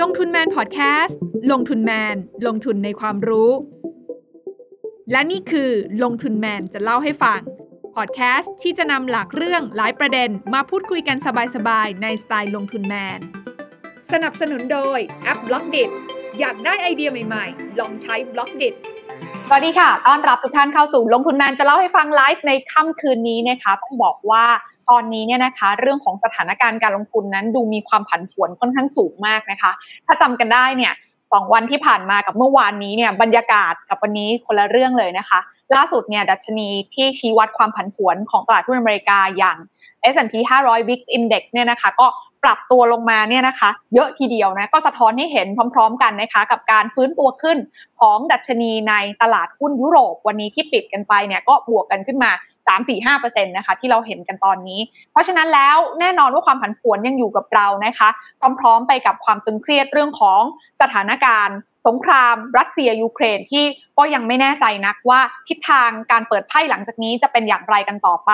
ลงทุนแมนพอดแคสต์ลงทุนแมน ลงทุนในความรู้ และนี่คือลงทุนแมนจะเล่าให้ฟังพอดแคสต์ที่จะนำหลากเรื่องหลายประเด็นมาพูดคุยกันสบายๆ ในสไตล์ลงทุนแมน สนับสนุนโดยแอป Blockdit อยากได้ไอเดียใหม่ๆ ลองใช้ Blockdit สวัสดีค่ะ ต้อนรับทุกท่านเข้าสู่ลงทุนแมนจะเล่าให้ฟังไลฟ์ในค่ำคืนนี้นะคะ ต้องบอกว่าตอนนี้เนี่ยนะคะ เรื่องของสถานการณ์การลงทุนนั้นดูมีความผันผวนค่อนข้างสูงมากนะคะ ถ้าจำกันได้เนี่ยสองวันที่ผ่านมากับเมื่อวานนี้เนี่ยบรรยากาศกับวันนี้คนละเรื่องเลยนะคะ ล่าสุดเนี่ยดัชนีที่ชี้วัดความผันผวนของตลาดหุ้นอเมริกาอย่าง S&P 500 VIX Index เนี่ยนะคะ ก็ ปรับตัวลงมาเนี่ยนะคะ เยอะทีเดียวนะก็สะท้อนให้เห็นพร้อม ๆ กันนะคะกับการฟื้นตัวขึ้นของดัชนีในตลาดหุ้นยุโรป วันนี้ที่ปิดกันไปเนี่ยก็บวกกันขึ้นมา3-4-5%นะคะที่เราเห็นกันตอนนี้ เพราะฉะนั้นแล้วแน่นอนว่าความผันผวนยังอยู่กับเรานะคะ พร้อมๆไปกับความตึงเครียดเรื่องของสถานการณ์ สงคราม รัสเซียยูเครนที่ก็ยังไม่แน่ใจนักว่าทิศทางการเปิดไพ่หลังจากนี้จะเป็นอย่างไรกันต่อไป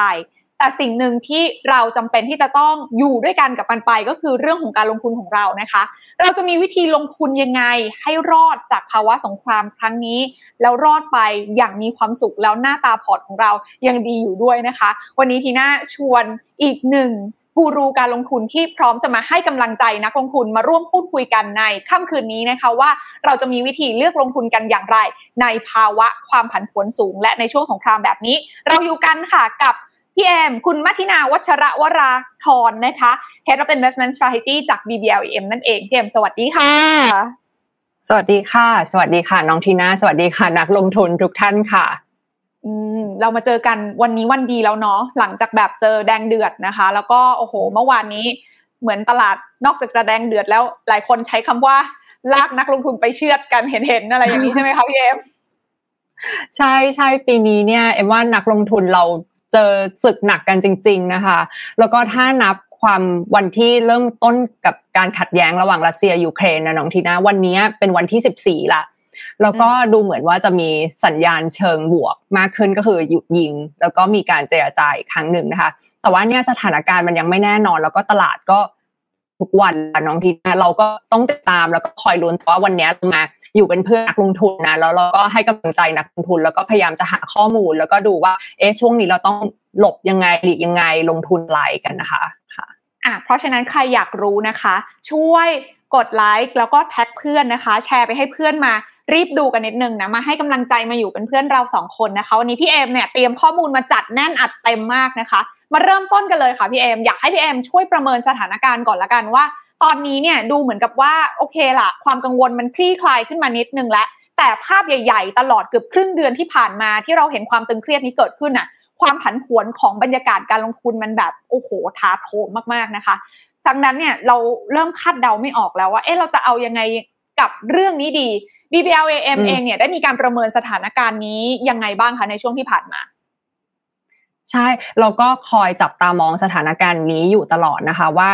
แต่สิ่งหนึ่งที่เราจำเป็นที่จะต้องอยู่ด้วยกันกับมันไปก็คือเรื่องของการลงทุนของเรานะคะ เราจะมีวิธีลงทุนยังไงให้รอดจากภาวะสงครามครั้งนี้ แล้วรอดไปอย่างมีความสุขแล้วหน้าตาพอร์ตของเรายังดีอยู่ด้วยนะคะ วันนี้ทีน่าชวนอีกหนึ่งกูรูการลงทุนที่พร้อมจะมาให้กำลังใจนักลงทุนมาร่วมพูดคุยกันในค่ำคืนนี้นะคะว่าเราจะมีวิธีเลือกลงทุนกันอย่างไร ในภาวะความผันผวนสูง และในช่วงสงครามแบบนี้ เราอยู่กันค่ะกับ พี่แอม คุณมัทินาวัชระวราธรนะคะ Head of Investment Strategy จาก BBLEM นั่นเอง พี่แอม สวัสดีค่ะ สวัสดีค่ะ สวัสดีค่ะ น้องทีน่า สวัสดีค่ะ นักลงทุนทุกท่านค่ะอืมเรามาเจอกันวันนี้วันดีแล้วเนาะหลังจากแบบเจอแดงเดือดนะคะ แล้วก็โอ้โห เมื่อวานนี้เหมือนตลาดนอกจากจะแดงเดือดแล้ว หลายคนใช้คำว่าลากนักลงทุนไปเชือดกันเห็นๆอะไรอย่างนี้ใช่ไหมคะพี่เอ็มใช่ใช่ปีนี้เนี่ยเอ็มว่านักลงทุนเรา เจอศึกหนักกันจริง ๆนะคะ แล้วก็ถ้านับความวันที่เริ่มต้นกับการขัดแย้งระหว่างรัสเซียยูเครนนะน้องทีน่าวันนี้เป็นวันที่ 14ละแล้วก็ดูเหมือนว่าจะมีสัญญาณเชิงบวกมากขึ้นก็คือหยุดยิง แล้วก็มีการเจรจาอีกครั้งหนึ่งนะคะ แต่ว่าเนี่ยสถานการณ์มันยังไม่แน่นอน แล้วก็ตลาดก็ ทุกวันน้องทีน่าเราก็ต้องติดตามแล้วก็คอยลุ้นว่าวันนี้มาอยู่เป็นเพื่อนนักลงทุนนะแล้วเราก็ให้กำลังใจนักลงทุน แล้วก็พยายามจะหาข้อมูล แล้วก็ดูว่าเอ๊ะช่วงนี้เราต้องหลบยังไงหลีกยังไงลงทุนไหลกันนะคะค่ะอะเพราะฉะนั้นใครอยากรู้นะคะ ช่วยกดไลค์แล้วก็แท็กเพื่อนนะคะ แชร์ไปให้เพื่อนมารีบดูกันนิดนึงนะมาให้กำลังใจมาอยู่เป็นเพื่อนเราสองคนนะคะวันนี้พี่เอมเนี่ยเตรียมข้อมูลมาจัดแน่นอัดเต็มมากนะคะ มาเริ่มต้นกันเลยค่ะพี่เอมอยากให้พี่เอมช่วยประเมินสถานการณ์ก่อนละกันว่า ตอนนี้เนี่ยดูเหมือนกับว่าโอเคละความกังวลมันคลี่คลายขึ้นมานิดนึงแล้วแต่ภาพใหญ่ๆ ตลอดเกือบครึ่งเดือนที่ผ่านมาที่เราเห็นความตึงเครียดนี้เกิดขึ้นน่ะ ความผันผวนของบรรยากาศการลงทุนมันแบบโอ้โหท้าโถมมากๆนะคะดังนั้นเนี่ยเราเริ่มคาดเดาไม่ออกแล้วว่าเอ๊ะเราจะเอายังไงกับเรื่องนี้ดี BBLAM เองเนี่ยได้มีการประเมินสถานการณ์นี้ยังไงบ้างคะในช่วงที่ผ่านมา ใช่เราก็คอยจับตามองสถานการณ์นี้อยู่ตลอดนะคะว่า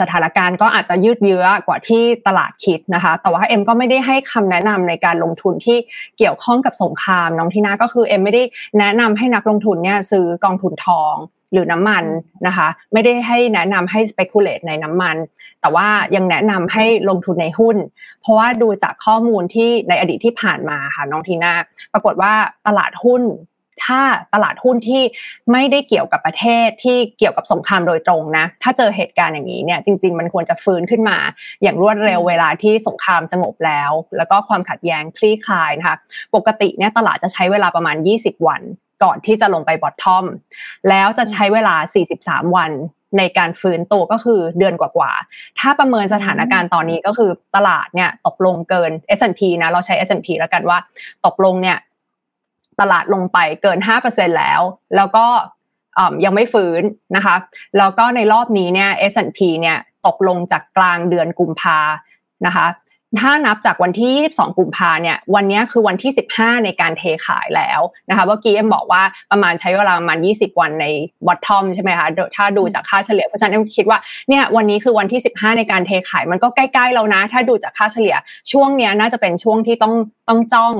สถานการณ์ก็อาจจะยืดเยื้อกว่าที่ตลาดคิดนะคะ แต่ว่าเอ็มก็ไม่ได้ให้คำแนะนำในการลงทุนที่เกี่ยวข้องกับสงครามน้องทีน่าก็คือเอ็มไม่ได้แนะนำให้นักลงทุนเนี่ยซื้อกองทุนทองหรือน้ำมันนะคะ ไม่ได้ให้แนะนำให้ speculate ในน้ำมัน แต่ว่ายังแนะนำให้ลงทุนในหุ้น เพราะว่าดูจากข้อมูลที่ในอดีตที่ผ่านมาค่ะน้องทีน่าปรากฏว่าตลาดหุ้น ถ้าตลาดหุ้นที่ไม่ได้เกี่ยวกับประเทศที่เกี่ยวกับสงครามโดยตรงนะ ถ้าเจอเหตุการณ์อย่างนี้เนี่ยจริง ๆ มันควรจะฟื้นขึ้นมา อย่างรวดเร็วเวลาที่สงครามสงบแล้ว แล้วก็ความขัดแย้งคลี่คลายนะคะปกติเนี่ยตลาดจะใช้เวลาประมาณ 20 วัน ก่อนที่จะลงไปบอททอม แล้วจะใช้เวลา 43 วันในการฟื้นตัวก็คือเดือนกว่าๆ ถ้าประเมินสถานการณ์ตอนนี้ก็คือตลาดเนี่ยตกลงเกิน S&P นะเราใช้ S&P แล้วกันว่า ตกลงเนี่ย ตลาดลงไปเกิน 5%แล้ว แล้วก็ยังไม่ฟื้นนะคะ แล้วก็ในรอบนี้เนี่ย S&P เนี่ยตกลงจากกลางเดือนกุมภานะคะ ถ้านับจากวันที่ 22 กุมภาเนี่ย วันนี้คือวันที่ 15 ในการเทขายแล้วนะคะเมื่อกี้เอ็มบอกว่าประมาณใช้เวลาประมาณ 20 วันในบอททอมใช่ไหมคะ ถ้าดูจากค่าเฉลี่ย เพราะฉะนั้นเอ็มคิดว่า เนี่ย วันนี้คือวันที่ 15 ในการเทขายมันก็ใกล้ๆแล้วนะ ถ้าดูจากค่าเฉลี่ย ช่วงเนี้ยน่าจะเป็นช่วงที่ต้องต้องจ้อง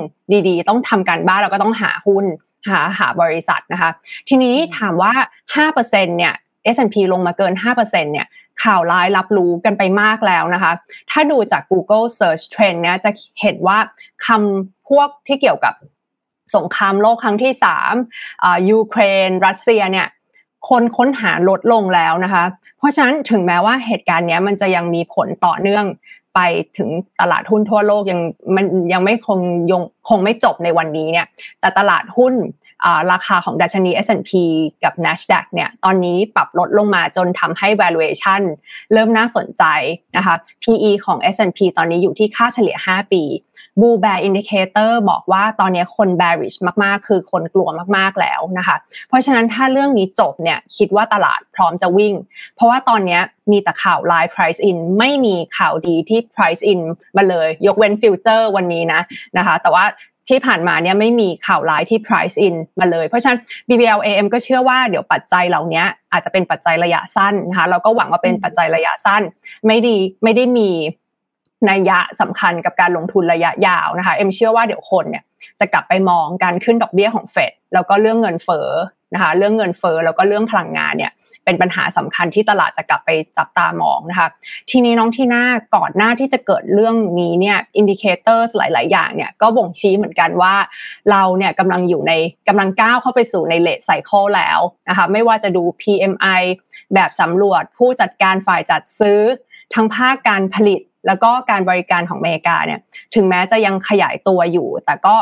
ดีๆ ต้องทำการบ้านแล้วก็ต้องหาหุ้น หาหาบริษัทนะคะ ทีนี้ถามว่า 5%เนี่ย S&P ลงมาเกิน 5%เนี่ย ข่าวร้ายรับรู้กันไปมากแล้วนะคะ ถ้าดูจาก Google Search Trend เนี่ยจะเห็นว่าคำพวกที่เกี่ยวกับสงครามโลกครั้งที่สามยูเครน รัสเซียเนี่ยคนค้นหาลดลงแล้วนะคะ เพราะฉะนั้นถึงแม้ว่าเหตุการณ์นี้มันจะยังมีผลต่อเนื่องไปถึงตลาดหุ้นทั่วโลกยังมันยังไม่คงยังคงไม่จบในวันนี้เนี่ย แต่ตลาดหุ้น ราคาของดัชนี S&P กับ NASDAQ เนี่ยตอนนี้ปรับลดลงมาจนทำให้ valuation เริ่มน่าสนใจนะคะ PE ของ S&P ตอนนี้อยู่ที่ค่าเฉลี่ย 5 ปี b ู l แบร์อินดิเคเตอร์บอกว่าตอนนี้คน bearish มากๆ คือคนกลัวมากๆแล้วนะคะ เพราะฉะนั้นถ้าเรื่องนี้จบเนี่ยคิดว่าตลาดพร้อมจะวิ่ง เพราะว่าตอนนี้มีแต่ข่าว ร้าย price in ไม่มีข่าวดีที่ price in มาเลย ยกเว้น futures วันนี้นะนะคะ แต่ว่า ที่ผ่านมาเนี่ยไม่มีข่าวร้ายที่ price in มาเลย เพราะฉะนั้น BBLAM ก็เชื่อว่าเดี๋ยวปัจจัยเหล่านี้อาจจะเป็นปัจจัยระยะสั้นนะคะเราก็หวังว่าเป็นปัจจัยระยะสั้น ไม่ดีไม่ได้มีนัยยะสำคัญกับการลงทุนระยะยาวนะคะเอ็มเชื่อว่าเดี๋ยวคนเนี่ยจะกลับไปมองการขึ้นดอกเบี้ยของเฟดแล้วก็เรื่องเงินเฟ้อนะคะเรื่องเงินเฟ้อแล้วก็เรื่องพลังงานเนี่ย เป็นปัญหาสำคัญที่ตลาดจะกลับไปจับตามองนะคะทีนี้น้องที่หน้าก่อนหน้าที่จะเกิดเรื่องนี้เนี่ย indicator หลาย ๆ อย่างเนี่ยก็บ่งชี้เหมือนกันว่า เราเนี่ยกำลังอยู่ในกำลังก้าวเข้าไปสู่ใน late cycle แล้วนะคะไม่ว่าจะดู PMI แบบสำรวจผู้จัดการฝ่ายจัดซื้อ ทั้งภาคการผลิตแล้วก็การบริการของอเมริกาเนี่ยถึงแม้จะยังขยายตัวอยู่ แต่ก็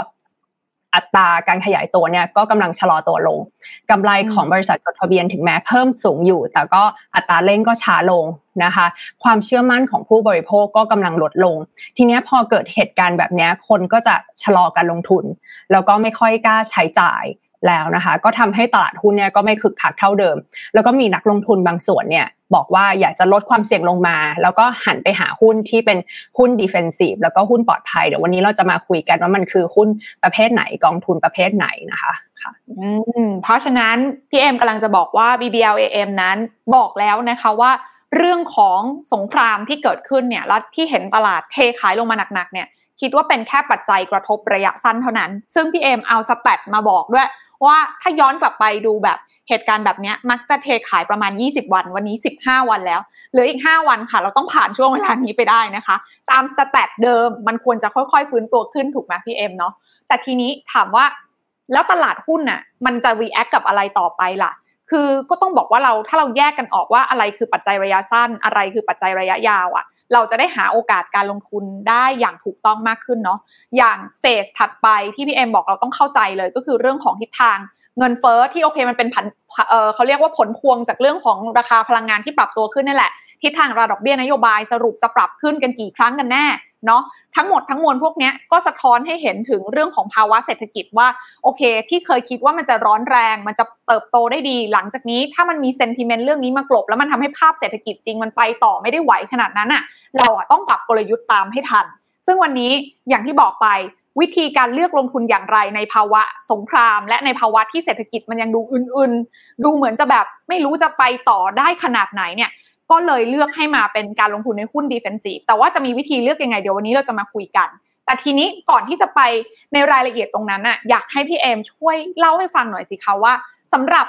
อัตราการขยายตัวเนี่ยก็กำลังชะลอตัวลงกำไรของบริษัทจดทะเบียนถึงแม้เพิ่มสูงอยู่ แต่ก็อัตราเร่งก็ช้าลงนะคะ ความเชื่อมั่นของผู้บริโภคก็กำลังลดลง ทีนี้พอเกิดเหตุการณ์แบบนี้คนก็จะชะลอการลงทุน แล้วก็ไม่ค่อยกล้าใช้จ่าย แล้วนะคะ ก็ทำให้ตลาดหุ้นเนี่ยก็ไม่คึกคักเท่าเดิม แล้วก็มีนักลงทุนบางส่วนเนี่ยบอกว่าอยากจะลดความเสี่ยงลงมา แล้วก็หันไปหาหุ้นที่เป็นหุ้นดิเฟนซีฟแล้วก็หุ้นปลอดภัย เดี๋ยววันนี้เราจะมาคุยกันว่ามันคือหุ้นประเภทไหนกองทุนประเภทไหนนะคะค่ะอืมเพราะฉะนั้นพี่เอ็มกำลังจะบอกว่า BBLAM นั้นบอกแล้วนะคะว่าเรื่องของสงครามที่เกิดขึ้นเนี่ยแล้วที่เห็นตลาดเทขายลงมาหนักๆเนี่ยคิดว่าเป็นแค่ปัจจัยกระทบระยะสั้นเท่านั้น ซึ่งพี่เอ็มเอา stat มาบอกด้วย ว่าถ้าย้อนกลับไปดูแบบเหตุการณ์แบบนี้มักจะเทขายประมาณ 20 วัน วันนี้ 15 วันแล้วเหลืออีก 5 วันค่ะ เราต้องผ่านช่วงเวลานี้ไปได้นะคะ ตามสแตทเดิมมันควรจะค่อยๆ ฟื้นตัวขึ้นถูกไหมพี่เอ็มเนาะแต่ทีนี้ถามว่าแล้วตลาดหุ้นน่ะมันจะ react กับอะไรต่อไปล่ะ คือก็ต้องบอกว่าเราถ้าเราแยกกันออกว่าอะไรคือปัจจัยระยะสั้น อะไรคือปัจจัยระยะยาวอะ่ะเราจะได้หาโอกาสการลงทุนได้อย่างถูกต้องมากขึ้นเนาะอย่างเฟสถัดไปที่พี่เอ็มบอกเราต้องเข้าใจเลยก็คือเรื่องของทิศทางเงินเฟอ้อที่โอเคมันเป็นผันเเขาเรียกว่าผลพวงจากเรื่องของราคาพลังงานที่ปรับตัวขึ้นนี่แหละทิศทางระดอบเบี้ยนโยบายสรุปจะปรับขึ้นกันกี่ครั้งกันแน่ เนาะทั้งหมดทั้งมวลพวกนี้ก็สะท้อนให้เห็นถึงเรื่องของภาวะเศรษฐกิจว่าโอเค ที่เคยคิดว่ามันจะร้อนแรง มันจะเติบโตได้ดี หลังจากนี้ถ้ามันมีเซนติเมนต์เรื่องนี้มากลบ แล้วมันทำให้ภาพเศรษฐกิจจริงมันไปต่อไม่ได้ไหวขนาดนั้นอะ่ะเราอะต้องปรับกลยุทธ์ตามให้ทัน ซึ่งวันนี้อย่างที่บอกไปวิธีการเลือกลงทุนอย่างไรในภาวะสงคราม และในภาวะที่เศรษฐกิจมันยังดูอื่นๆ ดูเหมือนจะแบบไม่รู้จะไปต่อได้ขนาดไหนเนี่ย ก็เลยเลือกให้มาเป็นการลงทุนในหุ้นดีเฟนซีฟแต่ว่าจะมีวิธีเลือกยังไงเดี๋ยววันนี้เราจะมาคุยกัน แต่ทีนี้ก่อนที่จะไปในรายละเอียดตรงนั้นน่ะอยากให้พี่เอมช่วยเล่าให้ฟังหน่อยสิคะว่าสำหรับ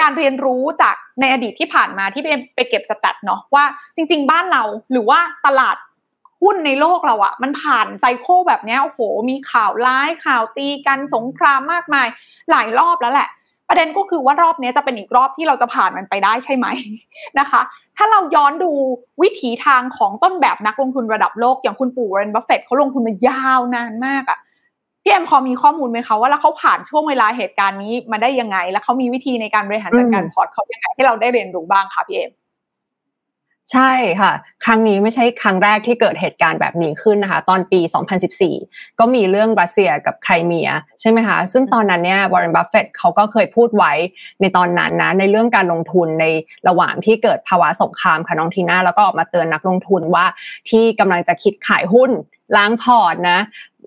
การเรียนรู้จากในอดีตที่ผ่านมาที่พี่เอมไปเก็บสแตทเนาะว่าจริง ๆ บ้านเราหรือว่าตลาดหุ้นในโลกเราอะมันผ่านไซโคแบบนี้โอ้โห มีข่าวร้ายข่าวตีกันสงครามมากมาย หลายรอบแล้วแหละ ประเด็นก็คือว่ารอบนี้จะเป็นอีกรอบที่เราจะผ่านมันไปได้ใช่ไหมนะคะ ถ้าเราย้อนดูวิถีทางของต้นแบบนักลงทุนระดับโลก อย่างคุณปู่วอร์เรนบัฟเฟตเขาลงทุนมายาวนานมากอะพี่เอ็มพอมีข้อมูลไหมคะว่าแล้วเขาผ่านช่วงเวลาเหตุการณ์นี้มาได้ยังไง แล้วเขามีวิธีในการบริหารจัดการพอร์ตเขายังไงให้เราได้เรียนรู้บ้างคะพี่เอ็ม ใช่ค่ะ ครั้งนี้ไม่ใช่ครั้งแรกที่เกิดเหตุการณ์แบบนี้ขึ้นนะคะ ตอนปี 2014 ก็มีเรื่องรัสเซียกับไครเมียใช่ไหมคะ ซึ่งตอนนั้นเนี่ยวอร์เรนบัฟเฟตเขาก็เคยพูดไว้ในตอนนั้นนะในเรื่องการลงทุนในระหว่างที่เกิดภาวะสงครามค่ะน้องทีน่าแล้วก็ออกมาเตือนนักลงทุนว่าที่กำลังจะคิดขายหุ้นล้างพอร์ตนะ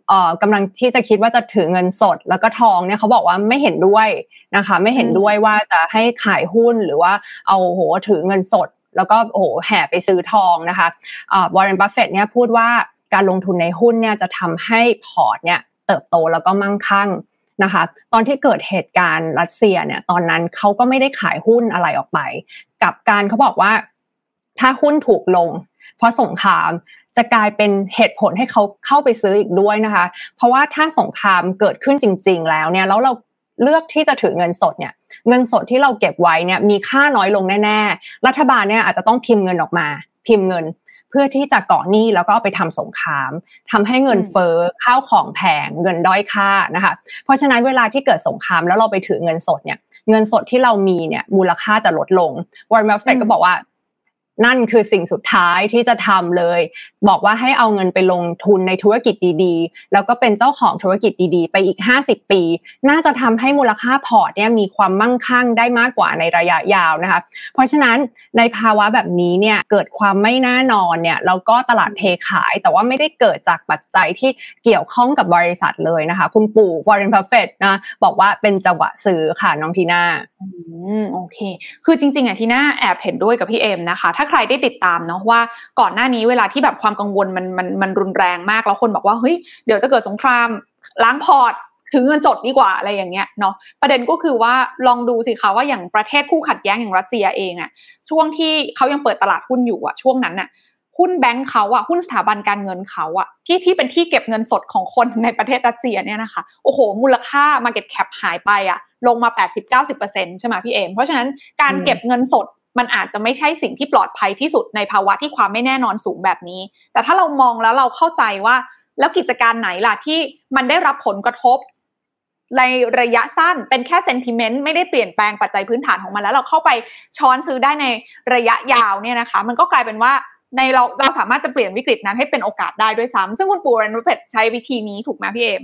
เอ่อกำลังที่จะคิดว่าจะถือเงินสด แล้วก็ทองเนี่ยเขาบอกว่าไม่เห็นด้วยนะคะ ไม่เห็นด้วยว่าจะให้ขายหุ้นหรือว่าเอาโหถือเงินสด แล้วก็โอ้โหแห่ไปซื้อทองนะคะวอร์เรนบัฟเฟตเนี่ยพูดว่าการลงทุนในหุ้นเนี่ยจะทำให้พอร์ตเนี่ยเติบโตแล้วก็มั่งคั่งนะคะตอนที่เกิดเหตุการณ์รัสเซียเนี่ยตอนนั้นเขาก็ไม่ได้ขายหุ้นอะไรออกไป กลับกันเขาบอกว่าถ้าหุ้นถูกลง เพราะสงครามจะกลายเป็นเหตุผลให้เขาเข้าไปซื้ออีกด้วยนะคะ เพราะว่าถ้าสงครามเกิดขึ้นจริง ๆ แล้วเนี่ยแล้วเราเลือกที่จะถือเงินสดเนี่ย เงินสดที่เราเก็บไว้เนี่ยมีค่าน้อยลงแน่ๆ รัฐบาลเนี่ยอาจจะต้องพิมพ์เงินออกมา พิมพ์เงิน เพื่อที่จะก่อหนี้แล้วก็เอาไปทำสงครามทำให้เงินเฟ้อข้าวของแพงเงินด้อยค่านะคะ เพราะฉะนั้นเวลาที่เกิดสงครามแล้วเราไปถือเงินสดเนี่ยเงินสดที่เรามีเนี่ยมูลค่าจะลดลงวอร์เรนบัฟเฟตก็บอกว่า นั่นคือสิ่งสุดท้ายที่จะทำเลย บอกว่าให้เอาเงินไปลงทุนในธุรกิจดีๆ แล้วก็เป็นเจ้าของธุรกิจดีๆ ไปอีก 50 ปี น่าจะทำให้มูลค่าพอร์ตเนี่ยมีความมั่งคั่งได้มากกว่าในระยะยาวนะคะ เพราะฉะนั้นในภาวะแบบนี้เนี่ยเกิดความไม่แน่นอนเนี่ยแล้วก็ตลาดเทขาย แต่ว่าไม่ได้เกิดจากปัจจัยที่เกี่ยวข้องกับบริษัทเลยนะคะ คุณปู่วอร์เรนบัฟเฟตนะบอกว่าเป็นจังหวะซื้อค่ะน้องทีน่าอืมโอเค คือจริงๆอะทีน่าแอบเห็นด้วยกับพี่เอ็มนะคะถ้าใครได้ติดตามเนาะว่าก่อนหน้านี้เวลาที่แบบความกังวลมันมันมันรุนแรงมากแล้วคนบอกว่าเฮ้ยเดี๋ยวจะเกิดสงครามล้างพอร์ตถึงเงินสดดีกว่าอะไรอย่างเงี้ยเนาะประเด็นก็คือว่าลองดูสิคะว่าอย่างประเทศคู่ขัดแย้งอย่างรัสเซียเองอะช่วงที่เขายังเปิดตลาดหุ้นอยู่อะช่วงนั้นอะหุ้นแบงค์เขาอะหุ้นสถาบันการเงินเขาอะที่ที่เป็นที่เก็บเงินสดของคนในประเทศรัสเซียเนี่ยนะคะโอ้โห มูลค่า Market Cap หายไปอะลงมา 80-90%ใช่ไหมพี่เอมเพราะฉะนั้นการเก็บเงินสด มันอาจจะไม่ใช่สิ่งที่ปลอดภัยที่สุดในภาวะที่ความไม่แน่นอนสูงแบบนี้ แต่ถ้าเรามองแล้วเราเข้าใจว่า แล้วกิจการไหนล่ะที่มันได้รับผลกระทบ ในระยะสั้นเป็นแค่เซนติเมนต์ไม่ได้เปลี่ยนแปลงปัจจัยพื้นฐานของมันแล้วเราเข้าไปช้อนซื้อได้ในระยะยาวเนี่ยนะคะ มันก็กลายเป็นว่าในเราเราสามารถจะเปลี่ยนวิกฤตนั้นให้เป็นโอกาสได้ด้วยซ้ำซึ่งคุณปูเรนนุเพชใช้วิธีนี้ถูกไหมพี่เอม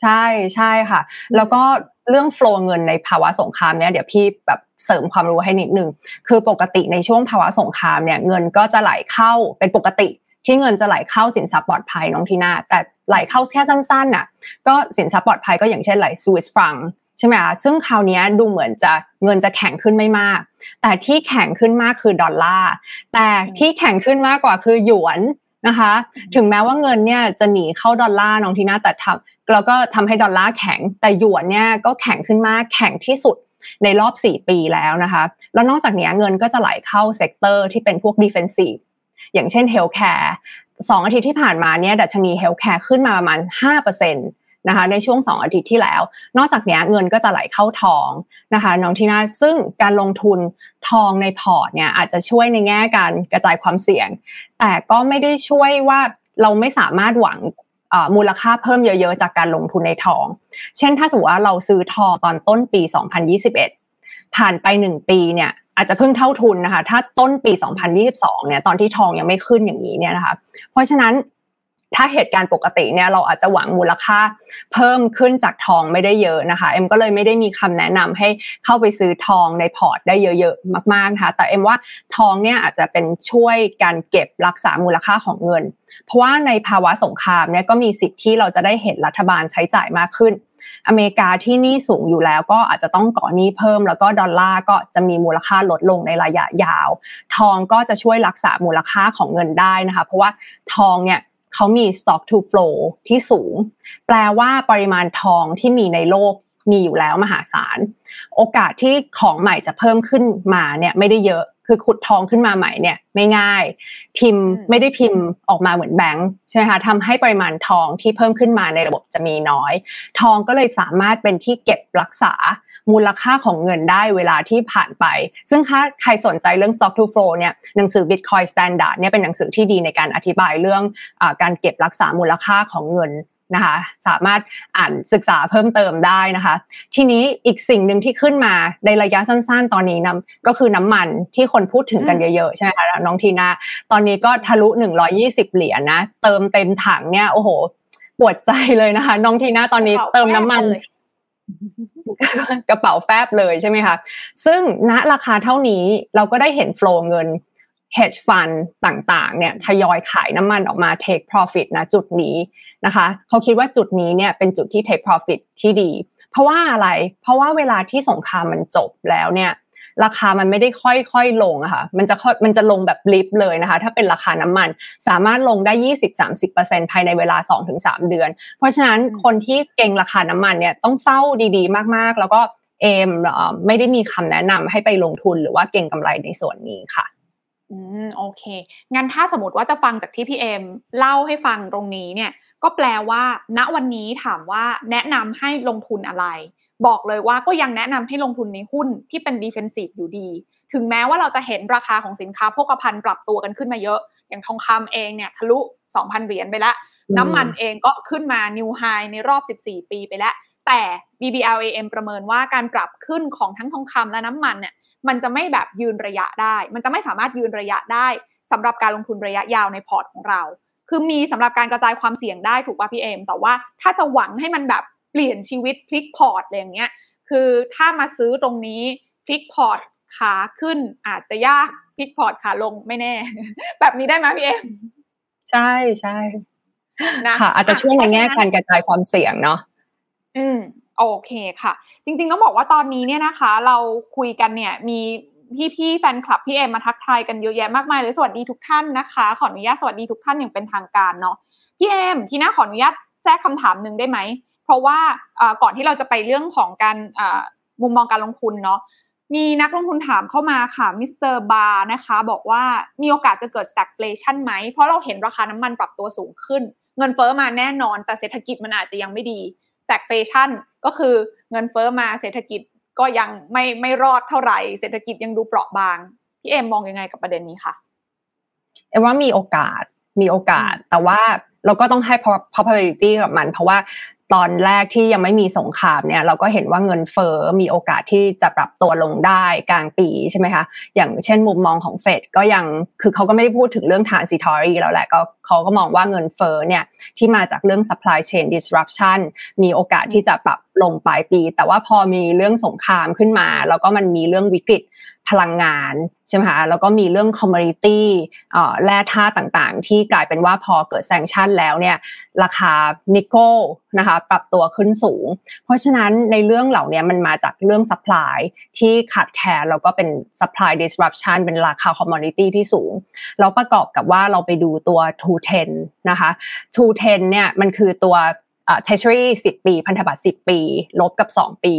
ใช่ใช่ค่ะ แล้วก็ เรื่องโฟล์เงินในภาวะสงครามเนี่ยเดี๋ยวพี่แบบเสริมความรู้ให้นิดนึงคือปกติในช่วงภาวะสงครามเนี่ยเงินก็จะไหลเข้าเป็นปกติที่เงินจะไหลเข้าสินทรัพย์ปลอดภัยน้องทีน่าแต่ไหลเข้าแค่สั้นๆน่ะก็สินทรัพย์ปลอดภัยก็อย่างเช่นไหลสวิสฟรังใช่ไหมคะซึ่งคราวนี้ดูเหมือนจะเงินจะแข็งขึ้นไม่มาก แต่ที่แข็งขึ้นมากคือดอลลาร์แต่ที่แข็งขึ้นมากกว่าคือหยวน นะคะ ถึงแม้ว่าเงินเนี่ยจะหนีเข้าดอลลาร์น้องทีน่าแต่ทำแล้วก็ทำให้ดอลลาร์แข็งแต่หยวนเนี่ยก็แข็งขึ้นมากแข็งที่สุดในรอบ 4 ปีแล้วนะคะ แล้วนอกจากนี้เงินก็จะไหลเข้า sector ที่เป็นพวก defensive อย่างเช่น healthcare สองอาทิตย์ที่ผ่านมาเนี่ยดัชนี healthcare ขึ้นมาประมาณ 5% นะคะในช่วง 2 อาทิตย์ที่แล้ว นอกจากนี้เงินก็จะไหลเข้าทองนะคะน้องทีน่าซึ่งการลงทุนทองในพอร์ตเนี่ยอาจจะช่วยในแง่การกระจายความเสี่ยง แต่ก็ไม่ได้ช่วยว่าเราไม่สามารถหวังมูลค่าเพิ่มเยอะ ๆ จากการลงทุนในทอง เช่นถ้าสมมติว่าเราซื้อทองตอนต้นปี 2021 ผ่านไป 1 ปีเนี่ยอาจจะเพิ่งเท่าทุนนะคะ ถ้าต้นปี 2022 เนี่ย ตอนที่ทองยังไม่ขึ้นอย่างนี้เนี่ยนะคะ เพราะฉะนั้น ถ้าเหตุการณ์ปกติเนี่ยเราอาจจะหวังมูลค่าเพิ่มขึ้นจากทองไม่ได้เยอะนะคะเอ็มก็เลยไม่ได้มีคำแนะนำให้เข้าไปซื้อทองในพอร์ตได้เยอะๆมากๆนะคะแต่เอ็มว่าทองเนี่ยอาจจะเป็นช่วยการเก็บรักษามูลค่าของเงิน เพราะว่าในภาวะสงครามเนี่ยก็มีสิทธิ์ที่เราจะได้เห็นรัฐบาลใช้จ่ายมากขึ้น อเมริกาที่หนี้สูงอยู่แล้วก็อาจจะต้องก่อหนี้เพิ่ม แล้วก็ดอลลาร์ก็จะมีมูลค่าลดลงในระยะยาว ทองก็จะช่วยรักษามูลค่าของเงินได้นะคะ เพราะว่าทองเนี่ย เขามี stock to flow ที่สูง แปลว่าปริมาณทองที่มีในโลกมีอยู่แล้วมหาศาล โอกาสที่ของใหม่จะเพิ่มขึ้นมาเนี่ยไม่ได้เยอะ คือขุดทองขึ้นมาใหม่เนี่ยไม่ง่าย พิมพ์ไม่ได้พิมพ์ออกมาเหมือนแบงค์ใช่ไหมคะทำให้ปริมาณทองที่เพิ่มขึ้นมาในระบบจะมีน้อย ทองก็เลยสามารถเป็นที่เก็บรักษา มูลค่าของเงินได้เวลาที่ผ่านไป ซึ่งถ้าใครสนใจเรื่อง stock to flow เนี่ยหนังสือ Bitcoin Standard เนี่ยเป็นหนังสือที่ดีในการอธิบายเรื่องอการเก็บรักษามูลค่าของเงินนะคะสามารถอ่านศึกษาเพิ่มเติมได้นะคะ ทีนี้อีกสิ่งหนึ่งที่ขึ้นมาในระยะสั้นๆ ตอนนี้นำก็คือน้ำมันที่คนพูดถึงกันเยอะๆ ใช่ไหมคะน้องทีนาตอนนี้ก็ทะลุ 120 เหรียญนะ เติมเต็มถังเนี่ยโอ้โห ปวดใจเลยนะคะ น้องทีนาตอนนี้เติมน้ำมัน กระเป๋าแฟบเลยใช่ไหมคะซึ่งณราคาเท่านี้เราก็ได้เห็นโฟล์เงิน hedge fund ต่างๆ เนี่ยทยอยขายน้ำมันออกมา take profit นะจุดนี้นะคะเขาคิดว่าจุดนี้เนี่ยเป็นจุดที่ take profit ที่ดี เพราะว่าอะไร เพราะว่าเวลาที่สงครามมันจบแล้วเนี่ย ราคามันไม่ได้ค่อยๆลงอะค่ะมันจะมันจะลงแบบลิฟเลยนะคะ ถ้าเป็นราคาน้ำมันสามารถลงได้ 20-30%ภายในเวลา 2-3 เดือน เพราะฉะนั้นคนที่เก่งราคาน้ำมันเนี่ยต้องเฝ้าดีๆ มากๆ แล้วก็เอมไม่ได้มีคำแนะนำให้ไปลงทุนหรือว่าเก่งกำไรในส่วนนี้ค่ะอืมโอเค งั้นถ้าสมมติว่าจะฟังจากที่พี่เอ็มเล่าให้ฟังตรงนี้เนี่ย ก็แปลว่า ณวันนี้ถามว่าแนะนำให้ลงทุนอะไร บอกเลยว่าก็ยังแนะนำให้ลงทุนในหุ้นที่เป็น defensive อยู่ดี ถึงแม้ว่าเราจะเห็นราคาของสินค้าโภคภัณฑ์ปรับตัวกันขึ้นมาเยอะ อย่างทองคำเองเนี่ยทะลุ 2,000 เหรียญไปแล้วน้ำมันเองก็ขึ้นมา new highในรอบ 14 ปีไปแล้ว แต่ BBLAM ประเมินว่าการปรับขึ้นของทั้งทองคำและน้ำมันเนี่ยมันจะไม่แบบยืนระยะได้ มันจะไม่สามารถยืนระยะได้สำหรับการลงทุนระยะยาวในพอร์ตของเรา คือมีสำหรับการกระจายความเสี่ยงได้ถูกป่ะพี่เอม แต่ว่าถ้าจะหวังให้มันแบบ เปลี่ยนชีวิตพลิกพอร์ตอะไรอย่างเงี้ย คือถ้ามาซื้อตรงนี้พลิกพอร์ตขาขึ้นอาจจะยากพลิกพอร์ตขาลงไม่แน่ แบบนี้ได้ไหมพี่เอมใช่ใช่นะค่ะอาจจะช่วยในแง่การกระจายความเสี่ยงเนาะอืมโอเคค่ะ จริงๆต้องบอกว่าตอนนี้เนี่ยนะคะ เราคุยกันเนี่ยมีพี่ๆแฟนคลับพี่เอมมาทักทายกันเยอะแยะมากมายเลยสวัสดีทุกท่านนะคะ ขออนุญาตสวัสดีทุกท่านอย่างเป็นทางการเนาะพี่เอมทีน่าขออนุญาตแจ้งคำถามหนึ่งได้ไหม เพราะว่าก่อนที่เราจะไปเรื่องของการมุมมองการลงทุนเนาะมีนักลงทุนถามเข้ามาค่ะมิสเตอร์บาร์นะคะ บอกว่ามีโอกาสจะเกิด stagflation ไหม เพราะเราเห็นราคาน้ำมันปรับตัวสูงขึ้น เงินเฟอ้อมาแน่นอน แต่เศรษฐกิจมันอาจจะยังไม่ดี stagflation ก็คือเงินเฟอ้อมาเศรษฐกิจก็ยังไม่ไม่รอดเท่าไหร่ เศรษฐกิจยังดูเปราะบาง พี่เอ็มมองยังไงกับประเด็นนี้คะเอ็มว่ามีโอกาสมีโอกาส แต่ว่าเราก็ต้องให้ probability กับมัน เพราะว่า ตอนแรกที่ยังไม่มีสงครามเนี่ยเราก็เห็นว่าเงินเฟอ้อมีโอกาสที่จะปรับตัวลงได้กลางปีใช่ไหมคะอย่างเช่นมุมมองของเฟดก็ยังคือเขาก็ไม่ได้พูดถึงเรื่อง transitory แล้วแหละก็เขาก็มองว่าเงินเฟ้อเนี่ยที่มาจากเรื่อง supply chain disruption มีโอกาสที่จะปรับ ลงปลายปี แต่ว่าพอมีเรื่องสงครามขึ้นมา แล้วก็มันมีเรื่องวิกฤตพลังงานใช่ไหมคะแล้วก็มีเรื่อง commodity แร่ธาตุต่างๆ ที่กลายเป็นว่าพอเกิด sanction แล้วเนี่ยราคา nickel นะคะปรับตัวขึ้นสูง เพราะฉะนั้นในเรื่องเหล่านี้มันมาจากเรื่อง supply ที่ขาดแคลนแล้วก็เป็น supply disruption เป็นราคาคอมมูนิตี้ที่สูงแล้วประกอบกับว่าเราไปดูตัว 210นะคะ210เนี่ยมันคือตัว treasury 10ปี พันธบัตร10ปี ลบกับ2ปี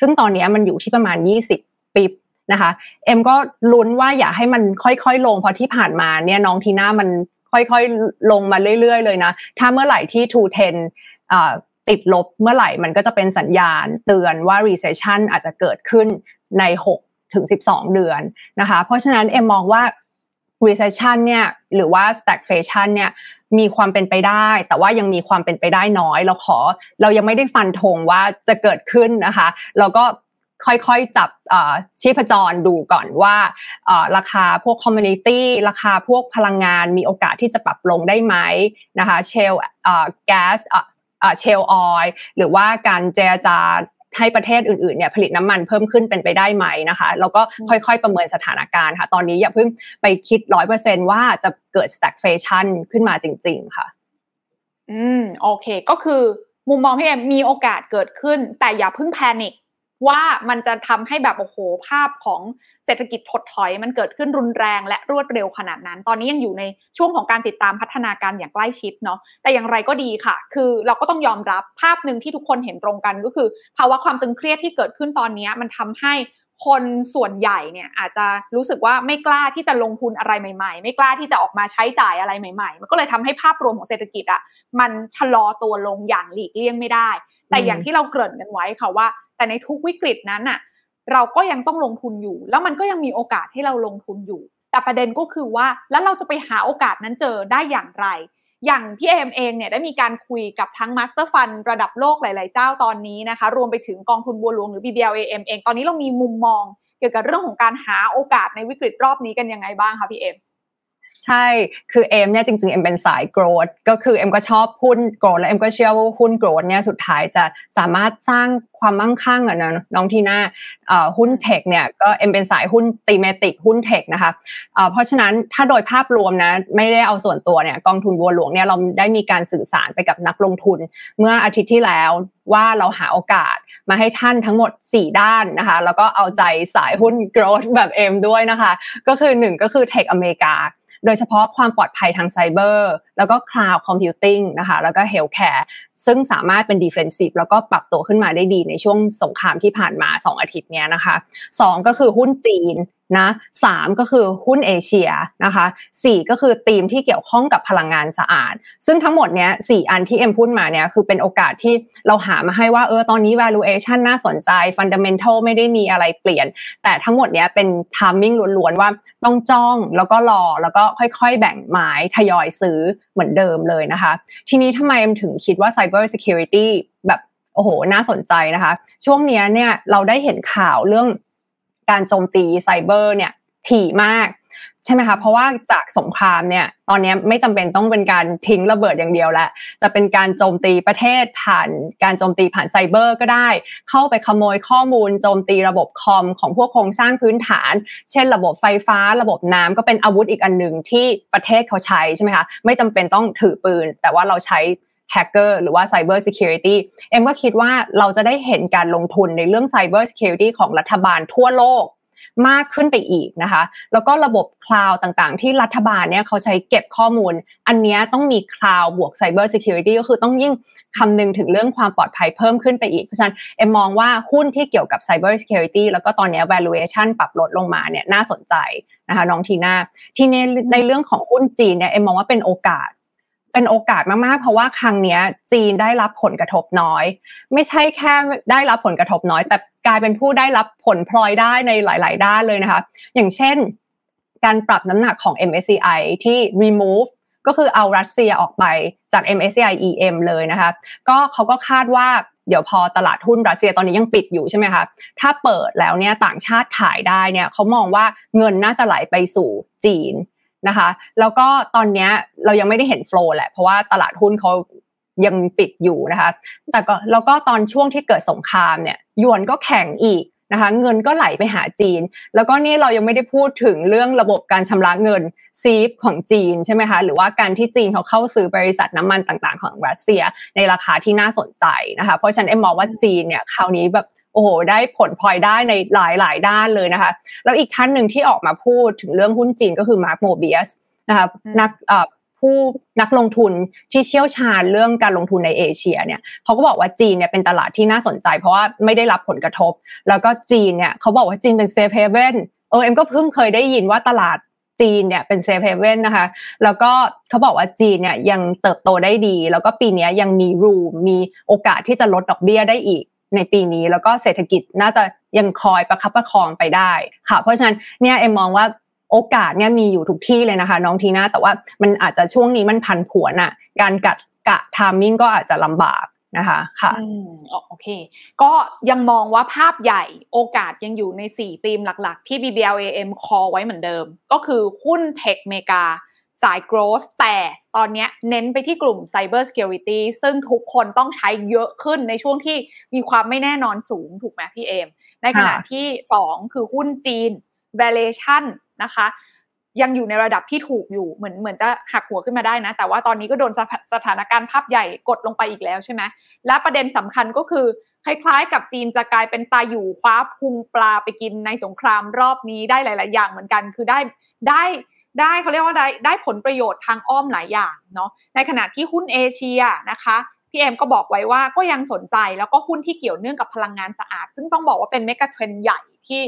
ซึ่งตอนนี้มันอยู่ที่ประมาณ20ปีนะคะเอ็มก็ลุ้นว่าอย่าให้มันค่อยๆ ลงเพราะที่ผ่านมาเนี่ยน้องทีน่ามันค่อยๆ ลงมาเรื่อยๆ เลยนะ ถ้าเมื่อไหร่ที่210ติดลบเมื่อไหร่มันก็จะเป็นสัญญาณเตือนว่า recession อาจจะเกิดขึ้นใน 6 ถึง 12 เดือนนะคะ เพราะฉะนั้นเอ็มมองว่า recession เนี่ยหรือว่า stagflation เนี่ยมีความเป็นไปได้ แต่ว่ายังมีความเป็นไปได้น้อย เราขอเรายังไม่ได้ฟันธงว่าจะเกิดขึ้นนะคะเราก็ค่อยๆ จับชีพจรดูก่อนว่าราคาพวก commodity ราคาพวกพลังงานมีโอกาสที่จะปรับลงได้ไหมนะคะเชลแก๊สเชลออยหรือว่าการเจรจา ให้ประเทศอื่นๆเนี่ยผลิตน้ำมันเพิ่มขึ้นเป็นไปได้ไหมนะคะแล้วก็ค่อยๆประเมินสถานการณ์ค่ะ ตอนนี้อย่าเพิ่งไปคิดร้อยเปอร์เซนว่าจะเกิด stagflation ขึ้นมาจริง ๆ ค่ะ อืมโอเค ก็คือมุมมองพี่เอ็มมีโอกาสเกิดขึ้น แต่อย่าเพิ่งแพนิคว่ามันจะทำให้แบบโอ้โหภาพของเศรษฐกิจถดถอยมันเกิดขึ้นรุนแรงและรวดเร็วขนาดนั้น ตอนนี้ยังอยู่ในช่วงของการติดตามพัฒนาการอย่างใกล้ชิดเนาะแต่อย่างไรก็ดีค่ะ คือเราก็ต้องยอมรับภาพหนึ่งที่ทุกคนเห็นตรงกันก็คือ ภาวะความตึงเครียดที่เกิดขึ้นตอนนี้มันทำให้คนส่วนใหญ่เนี่ยอาจจะรู้สึกว่าไม่กล้าที่จะลงทุนอะไรใหม่ๆ ไม่กล้าที่จะออกมาใช้จ่ายอะไรใหม่ๆ มันก็เลยทำให้ภาพรวมของเศรษฐกิจอะมันชะลอตัวลงอย่างหลีกเลี่ยงไม่ได้ แต่อย่างที่เราเกริ่นกันไว้ค่ะว่า แต่ในทุกวิกฤตนั้นน่ะ เราก็ยังต้องลงทุนอยู่ แล้วมันก็ยังมีโอกาสให้เราลงทุนอยู่ แต่ประเด็นก็คือว่าแล้วเราจะไปหาโอกาสนั้นเจอได้อย่างไร อย่างพี่เอมเองเนี่ยได้มีการคุยกับทั้ง master fund ระดับโลกหลาย ๆ เจ้าตอนนี้นะคะ รวมไปถึงกองทุนบัวหลวงหรือ BBLAM เองตอนนี้เรามีมุมมอง เกี่ยวกับเรื่องของการหาโอกาสในวิกฤตรอบนี้กันยังไงบ้างคะพี่เอม ใช่ คือเอ็มเนี่ยจริงๆเอ็มเป็นสาย growth ก็คือเอ็มก็ชอบหุ้น growth และเอ็มก็เชื่อว่าหุ้น growth เนี่ยสุดท้ายจะสามารถสร้างความมั่งคั่งอะนะน้องทีน่าหุ้น tech เนี่ยก็เอ็มเป็นสายหุ้น thematic หุ้น tech นะคะเพราะฉะนั้นถ้าโดยภาพรวมนะไม่ได้เอาส่วนตัวเนี่ยกองทุนบัวหลวงเนี่ยเราได้มีการสื่อสารไปกับนักลงทุน เมื่ออาทิตย์ที่แล้วว่าเราหาโอกาสมาให้ท่านทั้งหมด 4 ด้านนะคะ แล้วก็เอาใจสายหุ้น growth แบบเอ็มด้วยนะคะ ก็คือ 1 ก็คือ tech อเมริกา โดยเฉพาะความปลอดภัยทางไซเบอร์แล้วก็ cloud computing นะคะแล้วก็ healthcare ซึ่งสามารถเป็น defensive แล้วก็ปรับตัวขึ้นมาได้ดีในช่วงสงครามที่ผ่านมา 2 อาทิตย์นี้นะคะ 2 ก็คือหุ้นจีน นะสามก็คือหุ้นเอเชียนะคะสี่ก็คือธีมที่เกี่ยวข้องกับพลังงานสะอาด ซึ่งทั้งหมดเนี้ยสี่อันที่เอ็มพูดมาเนี้ยคือเป็นโอกาสที่เราหามาให้ว่าเออตอนนี้ valuation น่าสนใจ fundamental ไม่ได้มีอะไรเปลี่ยน แต่ทั้งหมดเนี้ยเป็น timing ล้วนๆว่าต้องจ้องแล้วก็รอแล้วก็ค่อยๆ แบ่งไม้ทยอยซื้อเหมือนเดิมเลยนะคะ ทีนี้ทำไมเอ็มถึงคิดว่า cyber security แบบโอ้โหน่าสนใจนะคะ ช่วงนี้เนี่ยเราได้เห็นข่าวเรื่อง การโจมตีไซเบอร์เนี่ยถี่มากใช่ไหมคะ เพราะว่าจากสงครามเนี่ย ตอนนี้ไม่จำเป็นต้องเป็นการทิ้งระเบิดอย่างเดียวแล้วแต่เป็นการโจมตีประเทศผ่านการโจมตีผ่านไซเบอร์ก็ได้ เข้าไปขโมยข้อมูลโจมตีระบบคอมของพวกโครงสร้างพื้นฐาน เช่น ระบบไฟฟ้า ระบบน้ำก็เป็นอาวุธอีกอันหนึ่งที่ประเทศเขาใช้ใช่ไหมคะ ไม่จำเป็นต้องถือปืน แต่ว่าเราใช้ แฮกเกอร์หรือว่า Cyber Security เอ็มก็คิดว่าเราจะได้เห็นการลงทุนในเรื่อง Cyber Security ของรัฐบาลทั่วโลกมากขึ้นไปอีกนะคะ แล้วก็ระบบ cloud ต่างๆ ที่รัฐบาลเนี่ยเขาใช้เก็บข้อมูล อันนี้ต้องมี cloud บวก Cyber Security ก็คือต้องยิ่งคำนึงถึงเรื่องความปลอดภัยเพิ่มขึ้นไปอีก เพราะฉะนั้นเอ็มมองว่าหุ้นที่เกี่ยวกับ Cyber Security แล้วก็ตอนนี้ valuation ปรับลดลงมาเนี่ยน่าสนใจนะคะน้องทีน่า ทีนี้ในเรื่องของหุ้นจีนเนี่ยเอ็มมองว่าเป็นโอกาส เป็นโอกาสมากๆ เพราะว่าครั้งนี้จีนได้รับผลกระทบน้อย ไม่ใช่แค่ได้รับผลกระทบน้อย แต่กลายเป็นผู้ได้รับผลพลอยได้ในหลาย ๆ ด้านเลยนะคะ อย่างเช่น การปรับน้ำหนักของ MSCI ที่ remove ก็คือเอารัสเซียออกไปจาก MSCI EM เลยนะคะ ก็เขาก็คาดว่าเดี๋ยวพอตลาดหุ้นรัสเซียตอนนี้ยังปิดอยู่ใช่ไหมคะ ถ้าเปิดแล้วเนี่ยต่างชาติขายได้เนี่ยเขามองว่าเงินน่าจะไหลไปสู่จีน นะคะ แล้วก็ตอนนี้เรายังไม่ได้เห็นโฟล์แหละ เพราะว่าตลาดหุ้นเขายังปิดอยู่นะคะ แต่ก็แล้วก็ตอนช่วงที่เกิดสงครามเนี่ยยวนก็แข็งอีกนะคะ เงินก็ไหลไปหาจีน แล้วก็นี่เรายังไม่ได้พูดถึงเรื่องระบบการชำระเงินซีฟของจีนใช่ไหมคะ หรือว่าการที่จีนเขาเข้าซื้อบริษัทน้ำมันต่างๆ ของรัสเซียในราคาที่น่าสนใจนะคะ เพราะฉะนั้นเอ็มมองว่าจีนเนี่ยคราวนี้แบบ โอ้โหได้ผลพลอยได้ในหลายหลายด้านเลยนะคะ แล้วอีกท่านหนึ่งที่ออกมาพูดถึงเรื่องหุ้นจีนก็คือมาร์คโมเบียสนะคะนักผู้นักลงทุนที่เชี่ยวชาญเรื่องการลงทุนในเอเชียเนี่ยเขาก็บอกว่าจีนเนี่ยเป็นตลาดที่น่าสนใจ เพราะว่าไม่ได้รับผลกระทบ แล้วก็จีนเนี่ยเขาบอกว่าจีนเป็น safe haven เออเอ็มก็เพิ่งเคยได้ยินว่าตลาดจีนเนี่ยเป็น safe haven นะคะ แล้วก็เขาบอกว่าจีนเนี่ยยังเติบโตได้ดี แล้วก็ปีนี้ยังมีรูมมีโอกาสที่จะลดดอกเบี้ยได้อีก ในปีนี้ แล้วก็เศรษฐกิจน่าจะยังคอยประคับประคองไปได้ค่ะ เพราะฉะนั้นเนี่ยเอ็มมองว่าโอกาสเนี่ยมีอยู่ทุกที่เลยนะคะ น้องทีน่าแต่ว่ามันอาจจะช่วงนี้มันพันผวนอะ่ะการกัดกะทามมิ่งก็อาจจะลำบากนะคะค่ะอืมโอเค ก็ยังมองว่าภาพใหญ่โอกาสยังอยู่ใน 4 ธีมหลักๆ ที่ BBLAM คอไว้เหมือนเดิม ก็คือหุ้นเทคเมกา สาย growth แต่ตอนนี้เน้นไปที่กลุ่ม cyber security ซึ่งทุกคนต้องใช้เยอะขึ้นในช่วงที่มีความไม่แน่นอนสูงถูกไหมพี่เอม ในขณะที่ 2 คือหุ้นจีน valuation นะคะ ยังอยู่ในระดับที่ถูกอยู่เหมือนเหมือนจะหักหัวขึ้นมาได้นะ แต่ว่าตอนนี้ก็โดนสถานการณ์ภาพใหญ่กดลงไปอีกแล้วใช่ไหมและประเด็นสำคัญก็คือคล้ายๆ กับจีนจะกลายเป็นตาอยู่คว้าพุงปลาไปกินในสงครามรอบนี้ได้หลาย ๆ อย่างเหมือนกัน คือได้ได้ ได้เขาเรียกว่าได้ได้ผลประโยชน์ทางอ้อมหลายอย่างเนาะในขณะที่หุ้นเอเชียนะคะพี่เอ็มก็บอกไว้ว่าก็ยังสนใจแล้วก็หุ้นที่เกี่ยวเนื่องกับพลังงานสะอาด ซึ่งต้องบอกว่าเป็นเมกะเทรนใหญ่ที่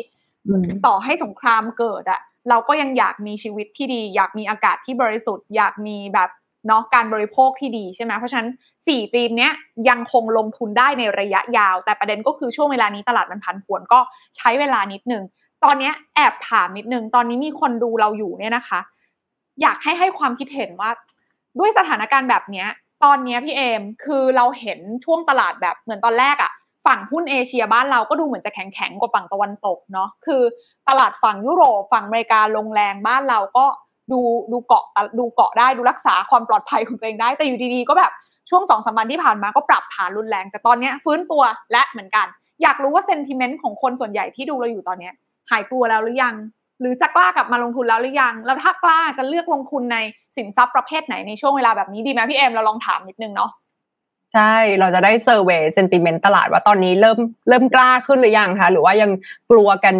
ต่อให้สงครามเกิดอะเราก็ยังอยากมีชีวิตที่ดี อยากมีอากาศที่บริสุทธิ์ อยากมีแบบเนาะการบริโภคที่ดีใช่ไหมเพราะฉะนั้น4ธีมเนี้ยยังคงลงทุนได้ในระยะยาว แต่ประเด็นก็คือช่วงเวลานี้ตลาดมันพันผวนก็ใช้เวลานิดนึง ตอนนี้แอบถามนิดนึง ตอนนี้มีคนดูเราอยู่เนี่ยนะคะ อยากให้ให้ความคิดเห็นว่า ด้วยสถานการณ์แบบเนี้ย ตอนนี้พี่เอมคือเราเห็นช่วงตลาดแบบเหมือนตอนแรกอะฝั่งหุ้นเอเชียบ้านเราก็ดูเหมือนจะแข็งแข็งกว่าฝั่งตะวันตกเนาะคือตลาดฝั่งยุโรปฝั่งอเมริกาลงแรงบ้านเราก็ดูดูเกาะดูเกาะได้ดูรักษาความปลอดภัยของตัวเองได้แต่อยู่ดีๆก็แบบช่วงสองสามวันที่ผ่านมาก็ปรับฐานรุนแรง แต่ตอนนี้ฟื้นตัวและเหมือนกัน อยากรู้ว่าเซนติเมนต์ของคนส่วนใหญ่ที่ดูเราอยู่ตอนนี้ หายกลัวแล้วหรือยัง หรือจะกล้ากลับมาลงทุนแล้วหรือยัง แล้วถ้ากล้าจะเลือกลงทุนในสินทรัพย์ประเภทไหนในช่วงเวลาแบบนี้ดีไหมพี่เอมเราลองถามนิดนึงเนาะใช่ เราจะได้เซอร์เวยเซนติเมนต์ตลาดว่าตอนนี้เริ่มเริ่มกล้าขึ้นหรือยังคะหรือว่ายังกลัวกัน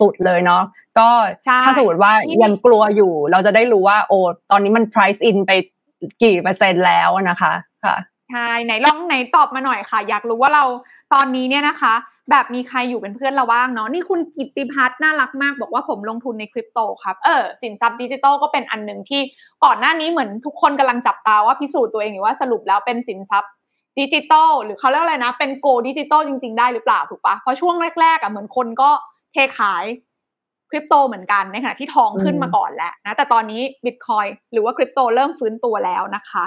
สุดๆเลยเนาะก็ถ้าสมมติว่ายังกลัวอยู่ เราจะได้รู้ว่าโอ้ตอนนี้มัน price in ไปกี่เปอร์เซ็นต์แล้วนะคะค่ะใช่ไหนลองไหนตอบมาหน่อยค่ะ อยากรู้ว่าเราตอนนี้เนี่ยนะคะ แบบมีใครอยู่เป็นเพื่อนเราบ้างเนาะนี่คุณกิติพัฒน์น่ารักมาก บอกว่าผมลงทุนในคริปโตครับเออสินทรัพย์ดิจิตอลก็เป็นอันหนึ่งที่ก่อนหน้านี้เหมือนทุกคนกำลังจับตาว่าพิสูจน์ตัวเองอยู่ว่าสรุปแล้วเป็นสินทรัพย์ดิจิตอลหรือเขาเรียกอะไรนะ เป็น gold digital จริง ๆ ได้หรือเปล่าถูกปะเพราะช่วงแรกๆอะเหมือนคนก็เทขายคริปโตเหมือนกันในขณะที่ทองขึ้นมาก่อนแล้วนะแต่ตอนนี้บิตคอยน์หรือว่าคริปโตเริ่มฟื้นตัวแล้วนะคะ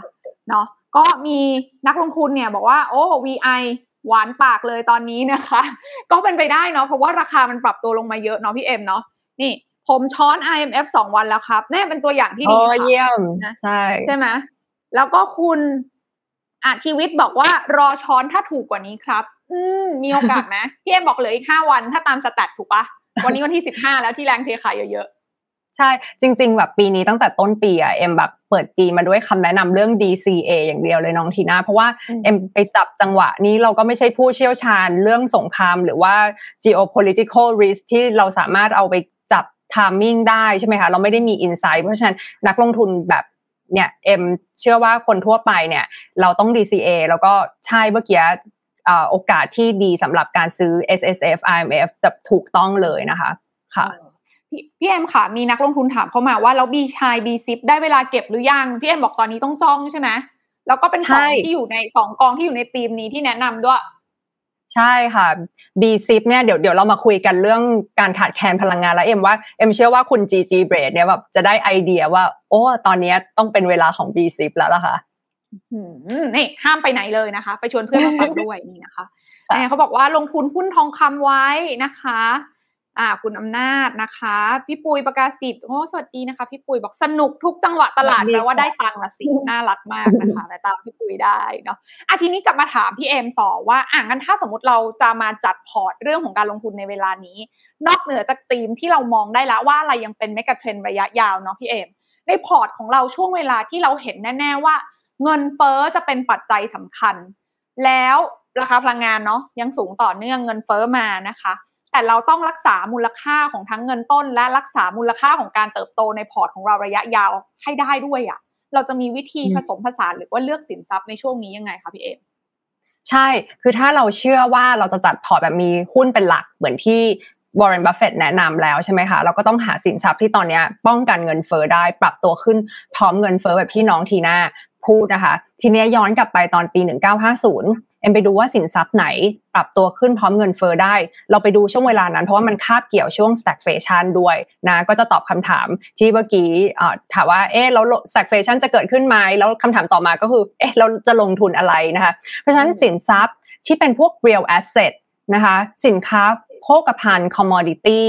เนาะก็มีนักลงทุนเนี่ยบอกว่าโอ้ VI หวานปากเลยตอนนี้นะคะ ก็เป็นไปได้เนาะเพราะว่าราคามันปรับตัวลงมาเยอะเนาะพี่เอ็มเนาะนี่ผมช้อน IMF สองวันแล้วครับนี่เป็นตัวอย่างที่ดีค่ะเยี่ยมใช่ใช่ไหมแล้วก็คุณอาชีวิตบอกว่ารอช้อนถ้าถูกกว่านี้ครับ อืมมีโอกาสไหมพี่เอ็มบอกเหลืออีกห้าวันถ้าตามสแตทถูกปะวันนี้วันที่สิบห้าแล้วที่แรงเทขายเยอะๆ ใช่จริง ๆ แบบปีนี้ตั้งแต่ต้นปีอะเอ็มแบบเปิดปีมาด้วยคำแนะนำเรื่อง DCA อย่างเดียวเลยน้องทีน่าเพราะว่าเอ็มไปจับจังหวะนี้เราก็ไม่ใช่ผู้เชี่ยวชาญเรื่องสงคราม หรือว่า geopolitical risk ที่เราสามารถเอาไปจับ timing ได้ใช่ไหมคะเราไม่ได้มี insight เพราะฉะนั้นนักลงทุนแบบเนี่ยเอ็มเชื่อว่าคนทั่วไปเนี่ยเราต้อง DCA แล้วก็ใช่เมื่อกี้โอกาสที่ดีสำหรับการซื้อ S S F I M F แบบถูกต้องเลยนะคะ ค่ะ พี่แอมค่ะมีนักลงทุนถามเข้ามาว่าแล้วบีชายบีซิปได้เวลาเก็บหรือยัง พี่แอมบอกตอนนี้ต้องจ้องใช่ไหมแล้วก็เป็นสองที่อยู่ในสองกองที่อยู่ในทีมนี้ที่แนะนำด้วย ใช่ค่ะ B ซิปเนี่ยเดี๋ยวเดี๋ยวเรามาคุยกันเรื่องการขาดแคลนพลังงานแล้วเอ็มว่าเอ็มเชื่อว่าคุณ GG b r a d เนี่ยแบบจะได้ไอเดียว่า โอ้ตอนนี้ต้องเป็นเวลาของ B ซิปแล้วล่ะค่ะนี่ห้ามไปไหนเลยนะคะ ไปชวนเพื่อนมาฟังด้วยนี่นะคะเขาบอกว่าลงทุนหุ้นทองคำไว้นะคะ อ่าคุณอำนาจนะคะ พี่ปุยประกาศสิทธิ์โอ้สวัสดีนะคะ พี่ปุยบอกสนุกทุกจังหวะตลาดแปลว่าได้ตังค์ละสิน่ารักมากนะคะแต่ตามพี่ปุยได้เนาะอะทีนี้กลับมาถามพี่เอมต่อว่าอ่างั้นถ้าสมมติเราจะมาจัดพอร์ตเรื่องของการลงทุนในเวลานี้ นอกเหนือจากธีมที่เรามองได้แล้วว่าอะไรยังเป็น megatrend ระยะยาวเนาะพี่เอมในพอร์ตของเราช่วงเวลาที่เราเห็นแน่ๆว่า เงินเฟ้อจะเป็นปัจจัยสำคัญ แล้วราคาพลังงานเนาะยังสูงต่อเนื่องเงินเฟ้อมานะคะ แต่เราต้องรักษามูลค่าของทั้งเงินต้น และรักษามูลค่าของการเติบโตในพอร์ตของเราระยะยาวให้ได้ด้วยอะ่ะ เราจะมีวิธีผสมผสานหรือว่าเลือกสินทรัพย์ในช่วงนี้ยังไงคะพี่เอมใช่ คือถ้าเราเชื่อว่าเราจะจัดพอร์ตแบบมีหุ้นเป็นหลักเหมือนที่วอร์เรนบัฟเฟตแนะนำแล้วใช่ไหมคะ เราก็ต้องหาสินทรัพย์ที่ตอนนี้ป้องกันเงินเฟ้อได้ปรับตัวขึ้นพร้อมเงินเฟ้อแบบที่น้องทีน่าพูดนะคะ ทีนี้ย้อนกลับไปตอนปี 1950 เอ็มไปดูว่าสินทรัพย์ไหนปรับตัวขึ้นพร้อมเงินเฟ้อได้ เราไปดูช่วงเวลานั้น เพราะว่ามันคาบเกี่ยวช่วง stagflation ด้วยนะก็จะตอบคำถามที่เมื่อกี้ถามว่าเอ๊ะแล้ว stagflation จะเกิดขึ้นไหมแล้วคำถามต่อมาก็คือเอ๊ะเราจะลงทุนอะไรนะคะเพราะฉะนั้นสินทรัพย์ที่เป็นพวก real asset นะคะสินค้าโภคภัณฑ์ commodity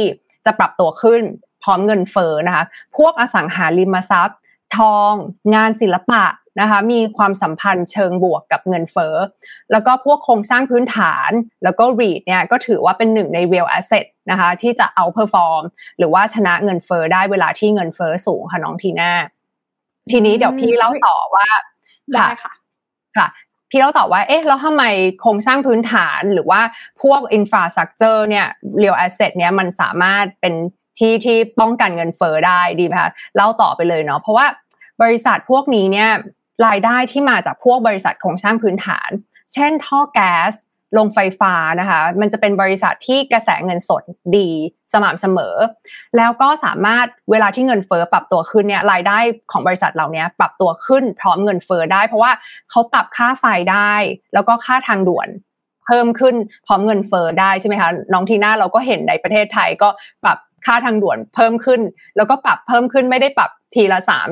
จะปรับตัวขึ้นพร้อมเงินเฟอ้อนะคะพวกอสังหาริมทรัพย์ ทอง งานศิลปะ นะคะมีความสัมพันธ์เชิงบวกกับเงินเฟ้อแล้วก็พวกโครงสร้างพื้นฐาน แล้วก็ REIT เนี่ยก็ถือว่าเป็นหนึ่งใน real asset นะคะที่จะเอา perform หรือว่าชนะเงินเฟ้อได้เวลาที่เงินเฟ้อสูงค่ะน้องทีน่าทีนี้เดี๋ยวพี่เล่าต่อว่าได้ค่ะค่ะพี่เล่าต่อว่า เอ๊ะ แล้วทำไมโครงสร้างพื้นฐานหรือว่าพวก infrastructure เนี่ย real asset เนี่ยมันสามารถเป็นที่ที่ป้องกันเงินเฟ้อได้ดีไหมคะ เล่าต่อไปเลยเนาะ เพราะว่าบริษัทพวกนี้เนี่ย รายได้ที่มาจากพวกบริษัทโครงสร้างพื้นฐาน เช่น ท่อแก๊สลงไฟฟ้านะคะ มันจะเป็นบริษัทที่กระแสเงินสดดีสม่ำเสมอ แล้วก็สามารถเวลาที่เงินเฟอ้อปรับตัวขึ้นเนี่ยรายได้ของบริษัทเหล่านี้ปรับตัวขึ้นพร้อมเงินเฟอ้อได้ เพราะว่าเขาปรับค่าไฟได้ แล้วก็ค่าทางด่วนเพิ่มขึ้นพร้อมเงินเฟอ้อได้ใช่ไหมคะน้องทีน่าเราก็เห็นในประเทศไทยก็ปรับค่าทางด่วนเพิ่มขึ้น แล้วก็ปรับเพิ่มขึ้นไม่ได้ปรับทีละสาม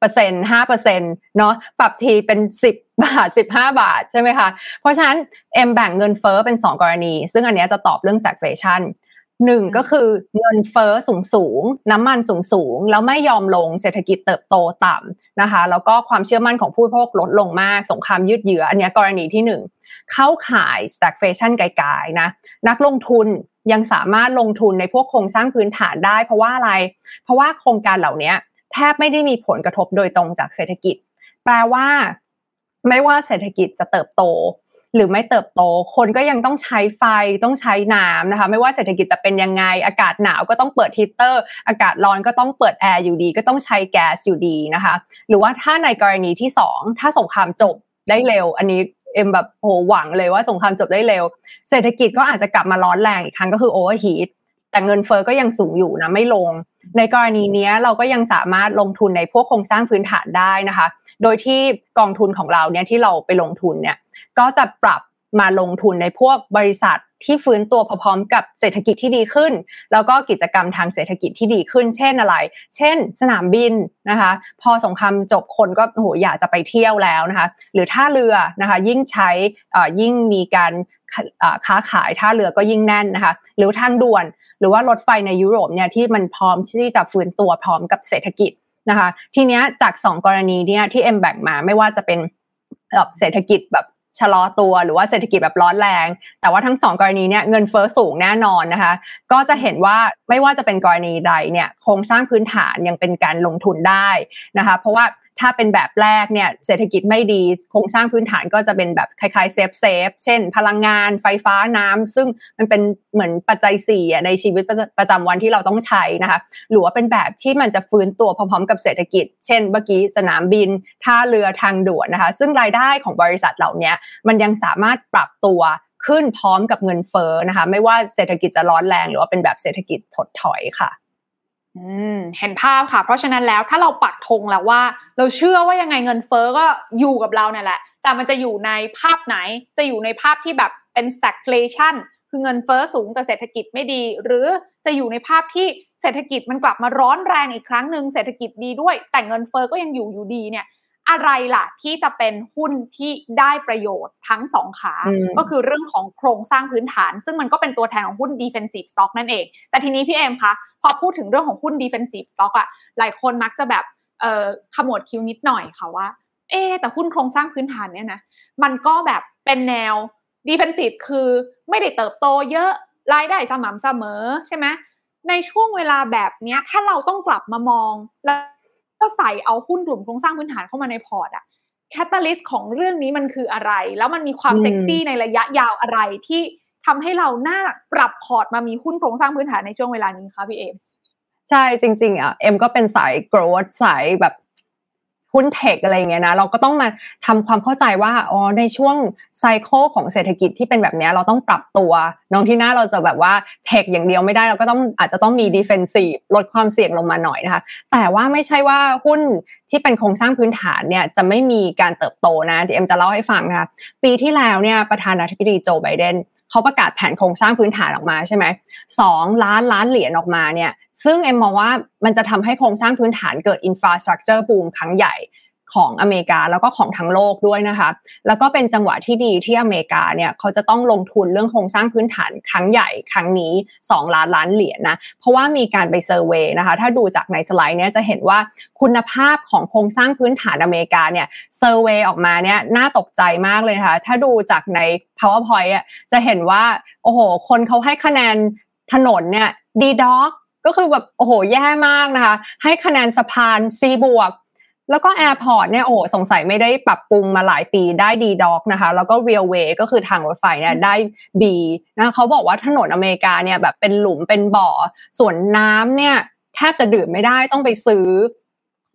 เปอร์เซ็นต์ห้าเปอร์เซ็นต์เนาะปรับทีเป็นสิบบาทสิบห้าบาทใช่ไหมคะ เพราะฉะนั้นเอ็มแบ่งเงินเฟ้อเป็นสองกรณี ซึ่งอันนี้จะตอบเรื่อง stagflation หนึ่งก็คือเงินเฟ้อสูงสูง น้ำมันสูงสูง แล้วไม่ยอมลงเศรษฐกิจเติบโตต่ำนะคะ แล้วก็ความเชื่อมั่นของผู้บริโภคลดลงมาก สงครามยืดเยื้ออันนี้กรณีที่หนึ่งเข้าขาย stagflation ไกลๆนะ นักลงทุนยังสามารถลงทุนในพวกโครงสร้างพื้นฐานได้ เพราะว่าอะไร เพราะว่าโครงการเหล่านี้ แทบไม่ได้มีผลกระทบโดยตรงจากเศรษฐกิจ แปลว่า ไม่ว่าเศรษฐกิจจะเติบโต หรือไม่เติบโต คนก็ยังต้องใช้ไฟต้องใช้น้ำนะคะ ไม่ว่าเศรษฐกิจจะเป็นยังไง อากาศหนาวก็ต้องเปิดฮีเตอร์ อากาศร้อนก็ต้องเปิดแอร์อยู่ดี ก็ต้องใช้แก๊สอยู่ดีนะคะ หรือว่าถ้าในกรณีที่สองถ้าสงครามจบได้เร็ว อันนี้เอ็มแบบโหหวังเลยว่าสงครามจบได้เร็ว เศรษฐกิจก็อาจจะกลับมาร้อนแรงอีกครั้งก็คือ overheat แต่เงินเฟ้อก็ยังสูงอยู่นะไม่ลง ในกรณีนี้เราก็ยังสามารถลงทุนในพวกโครงสร้างพื้นฐานได้นะคะ โดยที่กองทุนของเราเนี่ยที่เราไปลงทุนเนี่ยก็จะปรับ มาลงทุนในพวกบริษัทที่ฟื้นตัวพร้อมกับเศรษฐกิจที่ดีขึ้น แล้วก็กิจกรรมทางเศรษฐกิจที่ดีขึ้น เช่นอะไร เช่น สนามบินนะคะ พอสงครามจบคนก็โหอยากจะไปเที่ยวแล้วนะคะ หรือท่าเรือนะคะ ยิ่งใช้ยิ่งมีการค้าขายท่าเรือก็ยิ่งแน่นนะคะ หรือทางด่วน หรือว่ารถไฟในยุโรปเนี่ยที่มันพร้อมที่จะฟื้นตัวพร้อมกับเศรษฐกิจนะคะ ทีเนี้ยจากสองกรณีเนี่ยที่เอ็มแบ่งมาไม่ว่าจะเป็นเศรษฐกิจแบบ ชะลอตัวหรือว่าเศรษฐกิจแบบร้อนแรง แต่ว่าทั้งสองกรณีเนี่ยเงินเฟ้อสูงแน่นอนนะคะ ก็จะเห็นว่าไม่ว่าจะเป็นกรณีใดเนี่ยโครงสร้างพื้นฐานยังเป็นการลงทุนได้นะคะ เพราะว่า ถ้าเป็นแบบแรกเนี่ยเศรษฐกิจไม่ดีโครงสร้างพื้นฐานก็จะเป็นแบบคล้ายๆ safe safe เช่น พลังงานไฟฟ้าน้ำซึ่งมันเป็นเหมือนปัจจัยสี่ในชีวิตประจำวันที่เราต้องใช้นะคะหรือว่าเป็นแบบที่มันจะฟื้นตัวพร้อมๆ กับเศรษฐกิจ เช่นเมื่อกี้สนามบินท่าเรือทางด่วนนะคะ ซึ่งรายได้ของบริษัทเหล่านี้มันยังสามารถปรับตัวขึ้นพร้อมกับเงินเฟ้อนะคะ ไม่ว่าเศรษฐกิจจะร้อนแรง หรือว่าเป็นแบบเศรษฐกิจถดถอยค่ะ เห็นภาพค่ะ เพราะฉะนั้นแล้วถ้าเราปักธงแล้วว่า เราเชื่อว่ายังไงเงินเฟอ้อก็อยู่กับเราเนี่ยแหละ แต่มันจะอยู่ในภาพไหน จะอยู่ในภาพที่แบบเป็น stagflation คือเงินเฟอ้อสูงแต่เศรษฐกิจไม่ดี หรือจะอยู่ในภาพที่เศรษฐกิจมันกลับมาร้อนแรงอีกครั้งหนึ่งเศรษฐกิจดีด้วย แต่เงินเฟอ้อก็ยังอยู่อยู่ดีเนี่ย อะไรล่ะที่จะเป็นหุ้นที่ได้ประโยชน์ทั้งสองขา ก็คือเรื่องของโครงสร้างพื้นฐาน ซึ่งมันก็เป็นตัวแทนของหุ้น defensive stock นั่นเอง แต่ทีนี้พี่เอมคะ พอพูดถึงเรื่องของหุ้น defensive stock อะหลายคนมักจะแบบเอ่อขมวดคิวนิดหน่อยค่ะว่า เอ๊แต่หุ้นโครงสร้างพื้นฐานเนี่ยนะมันก็แบบเป็นแนว defensive คือไม่ได้เติบโตเยอะรายได้สม่ำเสมอใช่ไหมในช่วงเวลาแบบนี้ถ้าเราต้องกลับมามอง แล้วก็ใส่เอาหุ้นกลุ่มโครงสร้างพื้นฐานเข้ามาในพอร์ตอะ catalyst ของเรื่องนี้มันคืออะไร แล้วมันมีความเซ็กซี่ในระยะยาวอะไรที่ ทำให้เราน่าปรับพอร์ตมามีหุ้นโครงสร้างพื้นฐานในช่วงเวลานี้คะพี่เอมใช่จริง ๆอะเอ็มก็เป็นสาย growth สายแบบหุ้น tech อะไรเงี้ยนะเราก็ต้องมาทำความเข้าใจว่าอ๋อในช่วง cycle ของเศรษฐกิจที่เป็นแบบนี้เราต้องปรับตัวน้องที่หน้าเราจะแบบว่า tech อย่างเดียวไม่ได้เราก็ต้องอาจจะต้องมี defensive ลดความเสี่ยงลงมาหน่อยนะคะแต่ว่าไม่ใช่ว่าหุ้นที่เป็นโครงสร้างพื้นฐานเนี่ยจะไม่มีการเติบโตนะเดี๋ยวเอ็มจะเล่าให้ฟังนะคะปีที่แล้วเนี่ยประธานาธิบดีโจไบเดน เขาประกาศแผนโครงสร้างพื้นฐานออกมาใช่ไหมสองล้านล้านเหรียญออกมาเนี่ยซึ่งเอ็มมองว่ามันจะทำให้โครงสร้างพื้นฐานเกิด infrastructure boom ครั้งใหญ่ ของอเมริกาแล้วก็ของทั้งโลกด้วยนะคะ แล้วก็เป็นจังหวะที่ดีที่อเมริกาเนี่ยเขาจะต้องลงทุนเรื่องโครงสร้างพื้นฐานครั้งใหญ่ครั้งนี้ 2 ล้านล้านเหรียญนะเพราะว่ามีการไป survey นะคะ ถ้าดูจากในสไลด์เนี่ยจะเห็นว่าคุณภาพของโครงสร้างพื้นฐานอเมริกาเนี่ย survey ออกมาเนี่ยน่าตกใจมากเลยนะคะถ้าดูจากใน PowerPoint อะจะเห็นว่าโอ้โห คนเขาให้คะแนนถนนเนี่ย D dog ก็คือแบบโอ้โหแย่มากนะคะ ให้คะแนนสะพาน C บวก แล้วก็ airport เนี่ยโอ้สงสัยไม่ได้ปรับปรุงมาหลายปีได้ D dog นะคะ แล้วก็ railway ก็คือทางรถไฟเนี่ยได้ B นะเขาบอกว่าถนนอเมริกาเนี่ยแบบเป็นหลุมเป็นบ่อ ส่วนน้ำเนี่ยแทบจะดื่มไม่ได้ต้องไปซื้อ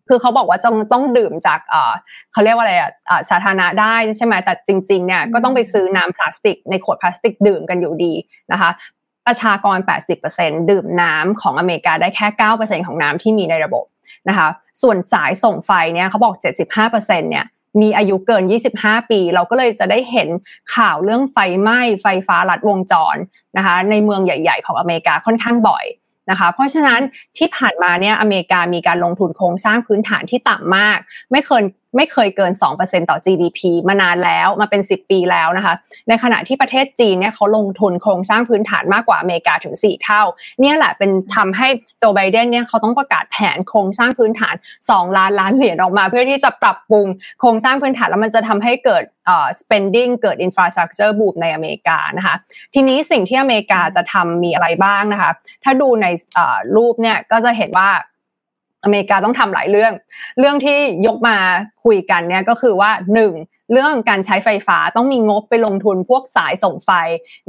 คือเขาบอกว่าจงต้องดื่มจากเออเขาเรียกว่าอะไรอะสาธารณะได้ใช่ไหมแต่จริงๆเนี่ยก็ต้องไปซื้อน้ำพลาสติก ในขวดพลาสติกดื่มกันอยู่ดีนะคะประชากร 80%ดื่มน้ำของอเมริกาได้แค่ 9%ของน้ำที่มีในระบบ นะคะ ส่วนสายส่งไฟเนี่ยเขาบอก 75%เนี่ยมีอายุเกิน 25 ปี เราก็เลยจะได้เห็นข่าวเรื่องไฟไหม้ไฟฟ้าลัดวงจรนะคะ ในเมืองใหญ่ ๆ ของอเมริกาค่อนข้างบ่อยนะคะ เพราะฉะนั้นที่ผ่านมาเนี่ยอเมริกามีการลงทุนโครงสร้างพื้นฐานที่ต่ำมาก ไม่เคย ไม่เคยเกิน 2%ต่อ GDP มานานแล้วมาเป็น 10 ปีแล้วนะคะ ในขณะที่ประเทศจีนเนี่ยเขาลงทุนโครงสร้างพื้นฐานมากกว่าอเมริกาถึง 4 เท่า เนี่ยแหละเป็นทำให้โจไบเดนเนี่ยเขาต้องประกาศแผนโครงสร้างพื้นฐาน 2 ล้านล้านเหรียญออกมา เพื่อที่จะปรับปรุงโครงสร้างพื้นฐานแล้วมันจะทำให้เกิดเอ่อ spending เกิด infrastructure boom ในอเมริกานะคะ ทีนี้สิ่งที่อเมริกาจะทำมีอะไรบ้างนะคะ ถ้าดูในรูปเนี่ยก็จะเห็นว่า อเมริกาต้องทำหลายเรื่อง เรื่องที่ยกมาคุยกันเนี่ยก็คือว่าหนึ่งเรื่องการใช้ไฟฟ้าต้องมีงบไปลงทุนพวกสายส่งไฟ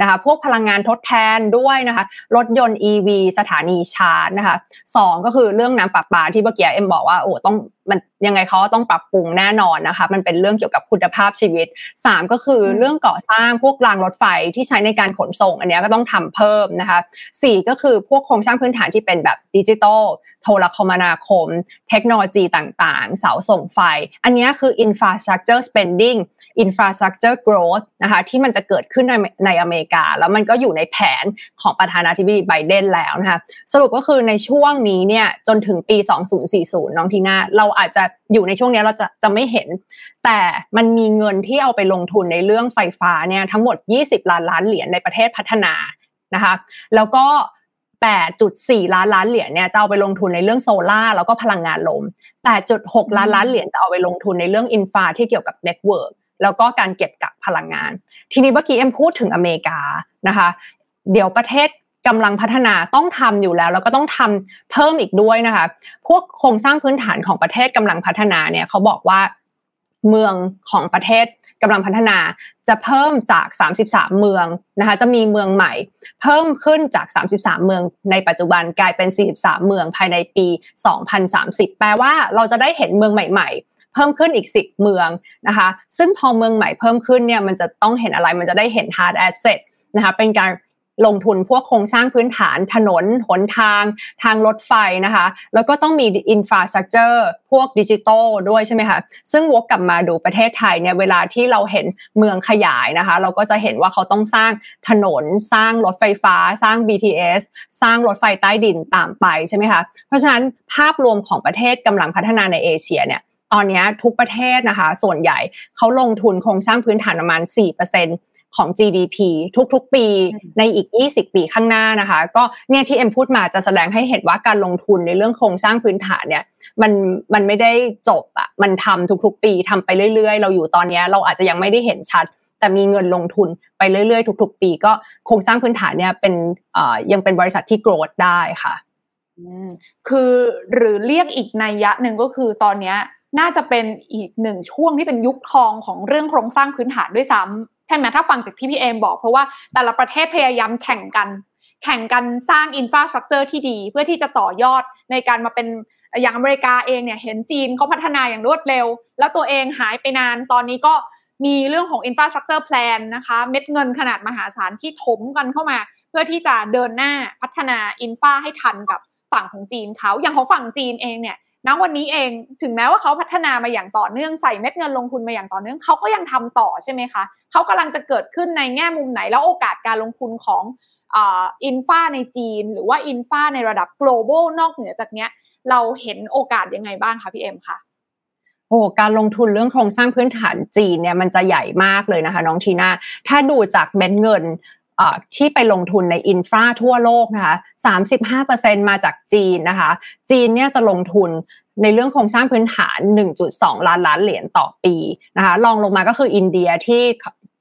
นะคะพวกพลังงานทดแทนด้วยนะคะรถยนต์ EV สถานีชาร์จนะคะสองก็คือเรื่องน้ำประปาที่เมื่อกี้เอ็มบอกว่าโอ้ต้อง มันยังไงเขาต้องปรับปรุงแน่นอนนะคะ มันเป็นเรื่องเกี่ยวกับคุณภาพชีวิต 3 ก็คือเรื่องก่อสร้างพวกรางรถไฟที่ใช้ในการขนส่ง อันนี้ก็ต้องทำเพิ่มนะคะ 4 ก็คือพวกโครงสร้างพื้นฐานที่เป็นแบบดิจิตอลโทรคมนาคม เทคโนโลยีต่างๆ เสาส่งไฟ อันนี้คือ infrastructure spending infrastructure growth นะคะที่มันจะเกิดขึ้นในในอเมริกา แล้วมันก็อยู่ในแผนของประธานาธิบดีไบเดนแล้วนะคะสรุปก็คือในช่วงนี้เนี่ยจนถึงปี 2040 น้องทีน่าเราอาจจะอยู่ในช่วงนี้เราจะจะไม่เห็น แต่มันมีเงินที่เอาไปลงทุนในเรื่องไฟฟ้าเนี่ยทั้งหมด 20 ล้านล้านเหรียญในประเทศพัฒนานะคะแล้วก็8.4 ล้านล้านเหรียญเนี่ยจะเอาไปลงทุนในเรื่องโซลา่าแล้วก็พลังงานลม 8.6 ล้านล้านเหรียญจะเอาไปลงทุนในเรื่อง infra ที่เกี่ยวกับ network แล้วก็การเก็บกักพลังงาน ทีนี้เมื่อกี้เอ็มพูดถึงอเมริกานะคะ เดี๋ยวประเทศกำลังพัฒนาต้องทำอยู่แล้ว แล้วก็ต้องทำเพิ่มอีกด้วยนะคะ พวกโครงสร้างพื้นฐานของประเทศกำลังพัฒนาเนี่ยเขาบอกว่าเมืองของประเทศกำลังพัฒนาจะเพิ่มจาก 33 เมืองนะคะจะมีเมืองใหม่ เพิ่มขึ้นจาก 33 เมืองในปัจจุบันกลายเป็น 43 เมืองภายในปี 2030 แปลว่าเราจะได้เห็นเมืองใหม่ ๆ เพิ่มขึ้นอีก 10 เมืองนะคะ ซึ่งพอเมืองใหม่เพิ่มขึ้นเนี่ยมันจะต้องเห็นอะไรมันจะได้เห็น hard asset นะคะเป็นการลงทุนพวกโครงสร้างพื้นฐานถนน หนทาง ทางรถไฟนะคะ แล้วก็ต้องมี infrastructure พวกดิจิตอลด้วยใช่ไหมคะ ซึ่งวกกลับมาดูประเทศไทยเนี่ยเวลาที่เราเห็นเมืองขยายนะคะ เราก็จะเห็นว่าเขาต้องสร้างถนน สร้างรถไฟฟ้า สร้าง BTS สร้างรถไฟใต้ดินตามไปใช่ไหมคะ เพราะฉะนั้นภาพรวมของประเทศกำลังพัฒนาในเอเชียเนี่ย ตอนนี้ทุกประเทศนะคะ ส่วนใหญ่เขาลงทุนโครงสร้างพื้นฐานประมาณ 4%ของ GDP ทุกๆ ปีในอีก 20 ปีข้างหน้านะคะ ก็เนี่ยที่เอ็มพูดมาจะแสดงให้เห็นว่าการลงทุนในเรื่องโครงสร้างพื้นฐานเนี่ยมันมันไม่ได้จบอะมันทำทุกๆ ปีทำไปเรื่อย ๆ เราอยู่ตอนนี้เราอาจจะยังไม่ได้เห็นชัด แต่มีเงินลงทุนไปเรื่อยๆ ทุก ๆ ปีก็โครงสร้างพื้นฐานเนี่ยเป็นอ่ยังเป็นบริษัทที่โกรธได้ค่ะคือหรือเรียกอีกนัยยะหนึ่งก็คือตอนนี้ น่าจะเป็นอีกหนึ่งช่วงที่เป็นยุคทองของเรื่องโครงสร้างพื้นฐานด้วยซ้ำใช่ไหมถ้าฟังจากที่พี่เอมบอกเพราะว่าแต่ละประเทศพยายามแข่งกัน แข่งกันสร้างอินฟราสตรักเจอร์ที่ดี เพื่อที่จะต่อยอดในการมาเป็นอย่างอเมริกาเองเนี่ยเห็นจีนเขาพัฒนาอย่างรวดเร็ว แล้วตัวเองหายไปนานตอนนี้ก็มีเรื่องของ infrastructure plan นะคะ เม็ดเงินขนาดมหาศาลที่ถมกันเข้ามา เพื่อที่จะเดินหน้าพัฒนาอินฟาให้ทันกับฝั่งของจีนเขาอย่างของฝั่งจีนเองเนี่ย ณวันนี้เองถึงแม้ว่าเขาพัฒนามาอย่างต่อเนื่องใส่เม็ดเงินลงทุนมาอย่างต่อเนื่องเขาก็ยังทำต่อใช่ไหมคะเขากำลังจะเกิดขึ้นในแง่มุมไหนแล้วโอกาสการลงทุนของอินฟาในจีน หรือว่าอินฟาในระดับ global นอกเหนือจากเนี้ย เราเห็นโอกาสยังไงบ้างคะพี่เอ็มคะโอ้การลงทุนเรื่องโครงสร้างพื้นฐานจีนเนี่ยมันจะใหญ่มากเลยนะคะ น้องทีน่าถ้าดูจากเม็ดเงิน ที่ไปลงทุนในอินฟราทั่วโลกนะคะ 35%มาจากจีนนะคะ จีนเนี่ยจะลงทุนในเรื่องโครงสร้างพื้นฐาน 1.2 ล้านล้านเหรียญต่อปีนะคะลองลงมาก็คืออินเดียที่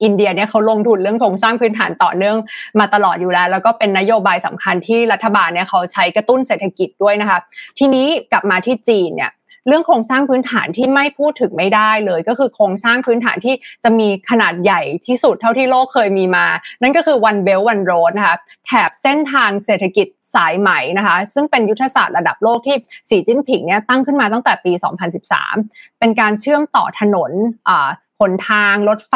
อินเดียเนี่ยเขาลงทุนเรื่องโครงสร้างพื้นฐานต่อเนื่องมาตลอดอยู่แล้ว แล้วก็เป็นนโยบายสำคัญที่รัฐบาลเนี่ยเขาใช้กระตุ้นเศรษฐกิจด้วยนะคะ ทีนี้กลับมาที่จีนเนี่ย เรื่องโครงสร้างพื้นฐานที่ไม่พูดถึงไม่ได้เลย ก็คือโครงสร้างพื้นฐานที่จะมีขนาดใหญ่ที่สุดเท่าที่โลกเคยมีมา นั่นก็คือ One Belt One Road นะคะแถบเส้นทางเศรษฐกิจสายไหม่นะคะซึ่งเป็นยุทธศาสตร์ระดับโลกที่สีจิ้นผิงเนี่ยตั้งขึ้นมาตั้งแต่ปี 2013 เป็นการเชื่อมต่อถนนหนทางรถไฟ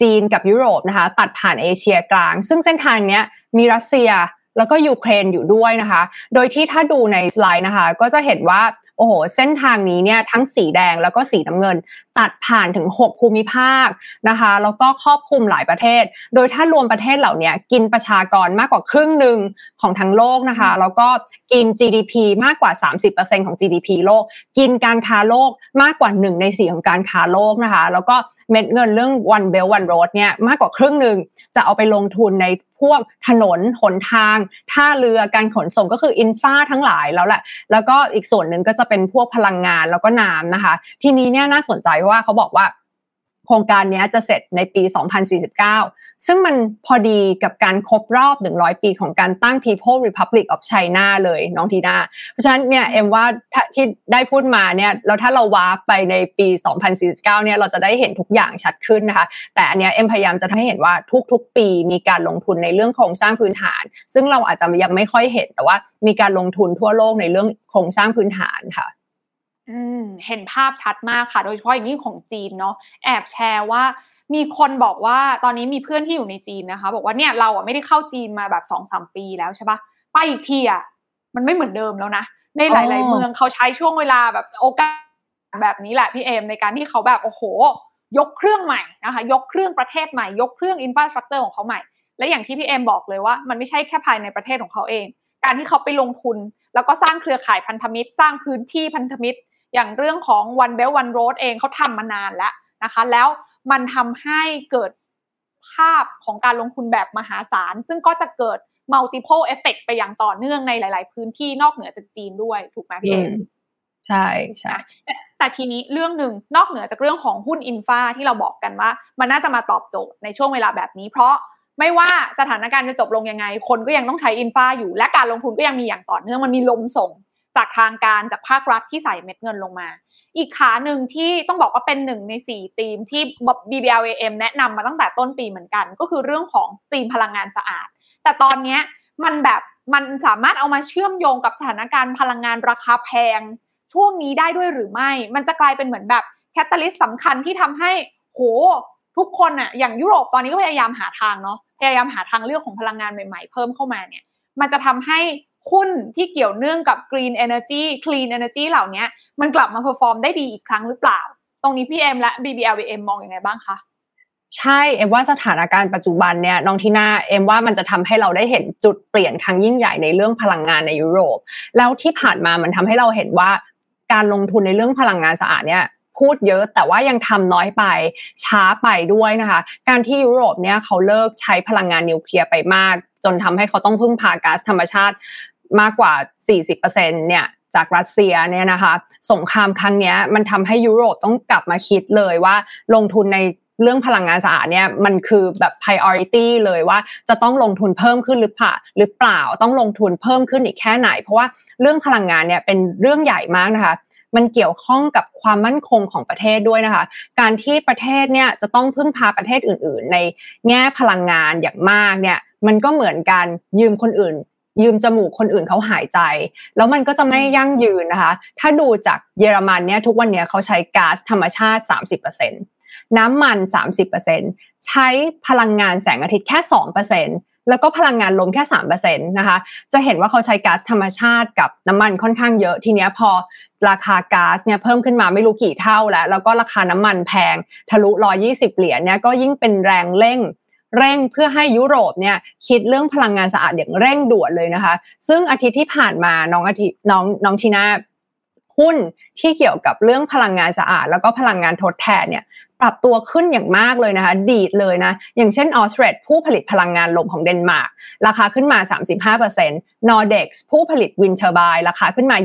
จีนกับยุโรปนะคะตัดผ่านเอเชียกลาง ซึ่งเส้นทางนี้มีรัสเซียแล้วก็ยูเครนอยู่ด้วยนะคะ โดยที่ถ้าดูในสไลด์นะคะ ก็จะเห็นว่า โอ้โห เส้นทางนี้เนี่ยทั้งสีแดงแล้วก็สีน้ำเงิน ตัดผ่านถึง 6 ภูมิภาคนะคะ แล้วก็ครอบคลุมหลายประเทศ โดยถ้ารวมประเทศเหล่านี้กินประชากรมากกว่าครึ่งหนึ่งของทั้งโลกนะคะ แล้วก็กิน GDP มากกว่า 30%ของ GDP โลก กินการค้าโลกมากกว่า 1 ใน 4 ของการค้าโลกนะคะ แล้วก็ เม็ดเงินเรื่อง one belt one road เนี่ยมากกว่าครึ่งหนึ่งจะเอาไปลงทุนในพวกถนนหนทาง ท่าเรือการขนส่งก็คือ infra ทั้งหลายแล้วแหละ แล้วก็อีกส่วนหนึ่งก็จะเป็นพวกพลังงานแล้วก็น้ำนะคะ ทีนี้เนี่ยน่าสนใจว่าเขาบอกว่า โครงการนี้จะเสร็จในปี 2049 ซึ่งมันพอดีกับการครบรอบ 100 ปีของการตั้ง People's Republic of China เลยน้องทีน่าเพราะฉะนั้นเนี่ยเอ็มว่าที่ได้พูดมาเนี่ยแล้วถ้าเรา warp ไปในปี 2049 เนี่ยเราจะได้เห็นทุกอย่างชัดขึ้นนะคะ แต่อันเนี้ยเอ็มพยายามจะให้เห็นว่าทุกๆ ปีมีการลงทุนในเรื่องโครงสร้างพื้นฐาน ซึ่งเราอาจจะยังไม่ค่อยเห็นแต่ว่ามีการลงทุนทั่วโลกในเรื่องโครงสร้างพื้นฐานค่ะ เห็นภาพชัดมากค่ะ โดยเฉพาะอย่างยิ่งของจีนเนาะแอบแชร์ว่ามีคนบอกว่าตอนนี้มีเพื่อนที่อยู่ในจีนนะคะ บอกว่าเนี่ยเราอะไม่ได้เข้าจีนมาแบบสองสามปีแล้วใช่ปะไปอีกทีอะมันไม่เหมือนเดิมแล้วนะในหลาย ๆ เมืองเขาใช้ช่วงเวลาแบบโอกาสแบบนี้แหละพี่เอมในการที่เขาแบบโอ้โห ยกเครื่องใหม่นะคะ ยกเครื่องประเทศใหม่ยกเครื่องอินฟราสตรักเจอร์ของเขาใหม่ และอย่างที่พี่เอมบอกเลยว่า มันไม่ใช่แค่ภายในประเทศของเขาเอง การที่เขาไปลงทุน แล้วก็สร้างเครือข่ายพันธมิตร สร้างพื้นที่พันธมิตร อย่างเรื่องของ One Belt One Road เองเขาทำมานานแล้วนะคะ แล้วมันทำให้เกิดภาพของการลงทุนแบบมหาศาล ซึ่งก็จะเกิด multiple effect ไปอย่างต่อเนื่องในหลาย ๆ พื้นที่นอกเหนือจากจีนด้วยถูกไหมพี่เอใช่ใช่แต่ทีนี้เรื่องหนึ่งนอกเหนือจากเรื่องของหุ้นอินฟาที่เราบอกกันว่า มันน่าจะมาตอบโจทย์ในช่วงเวลาแบบนี้ เพราะไม่ว่าสถานการณ์จะจบลงยังไง คนก็ยังต้องใช้อินฟาอยู่ และการลงทุนก็ยังมีอย่างต่อเนื่องมันมีลมส่ง จากทางการจากภาครัฐที่ใส่เม็ดเงินลงมา อีกขาหนึ่งที่ต้องบอกว่าเป็นหนึ่งในสี่ธีมที่ BBLAM แนะนำมาตั้งแต่ต้นปีเหมือนกัน ก็คือเรื่องของธีมพลังงานสะอาด แต่ตอนนี้มันแบบมันสามารถเอามาเชื่อมโยงกับสถานการณ์พลังงานราคาแพง ช่วงนี้ได้ด้วยหรือไม่ มันจะกลายเป็นเหมือนแบบ catalyst สำคัญที่ทำให้โหทุกคนอะอย่างยุโรปตอนนี้ก็พยายามหาทางเนาะพยายามหาทางเลือกของพลังงานใหม่ ๆ เพิ่มเข้ามาเนี่ย มันจะทำให้ หุ้นที่เกี่ยวเนื่องกับ Green Energy Clean Energy เหล่านี้มันกลับมา perform ได้ดีอีกครั้งหรือเปล่า ตรงนี้พี่เอ็มและ BBLAM มองยังไงบ้างคะใช่เอ็มว่าสถานการณ์ปัจจุบันเนี่ยน้องทีน่าเอ็มว่ามันจะทำให้เราได้เห็นจุดเปลี่ยนครั้งยิ่งใหญ่ในเรื่องพลังงานในยุโรป แล้วที่ผ่านมามันทำให้เราเห็นว่าการลงทุนในเรื่องพลังงานสะอาดเนี่ยพูดเยอะแต่ว่ายังทำน้อยไปช้าไปด้วยนะคะ การที่ยุโรปเนี่ยเขาเลิกใช้พลังงานนิวเคลียร์ไปมาก จนทำให้เขาต้องพึ่งพาก๊าซธรรมชาติ มากกว่า 40%เนี่ยจากรัสเซียเนี่ยนะคะสงครามครั้งนี้มันทำให้ยุโรปต้องกลับมาคิดเลยว่าลงทุนในเรื่องพลังงานสะอาดเนี่ยมันคือแบบ priority เลยว่าจะต้องลงทุนเพิ่มขึ้นหรือเปล่าหรือเปล่าต้องลงทุนเพิ่มขึ้นอีกแค่ไหน เพราะว่าเรื่องพลังงานเนี่ยเป็นเรื่องใหญ่มากนะคะมันเกี่ยวข้องกับความมั่นคงของประเทศด้วยนะคะ การที่ประเทศเนี่ยจะต้องพึ่งพาประเทศอื่น ๆ ในแง่พลังงานอย่างมากเนี่ยมันก็เหมือนกันยืมคนอื่น ยืมจมูกคนอื่นเขาหายใจ แล้วมันก็จะไม่ยั่งยืนนะคะ ถ้าดูจากเยอรมันเนี่ยทุกวันนี้เขาใช้ก๊าซธรรมชาติ 30%น้ำมัน 30%ใช้พลังงานแสงอาทิตย์แค่ 2%แล้วก็พลังงานลมแค่3%นะคะ จะเห็นว่าเขาใช้ก๊าซธรรมชาติกับน้ำมันค่อนข้างเยอะ ทีเนี้ยพอราคาก๊าซเนี่ยเพิ่มขึ้นมาไม่รู้กี่เท่าแล้ว แล้วก็ราคาน้ำมันแพงทะลุ 120 เหรียญเนี่ยก็ยิ่งเป็นแรงเร่ง เร่งเพื่อให้ยุโรปเนี่ยคิดเรื่องพลังงานสะอาดอย่างเร่งด่วนเลยนะคะ ซึ่งอาทิตย์ที่ผ่านมาน้องอาทิตย์น้องน้องทีน่าหุ้นที่เกี่ยวกับเรื่องพลังงานสะอาด แล้วก็พลังงานทดแทนเนี่ยปรับตัวขึ้นอย่างมากเลยนะคะ ดีดเลยนะ อย่างเช่นออสเตรดผู้ผลิตพลังงานลมของเดนมาร์กราคาขึ้นมา 35% Nordex ผู้ผลิต wind turbine ราคาขึ้นมา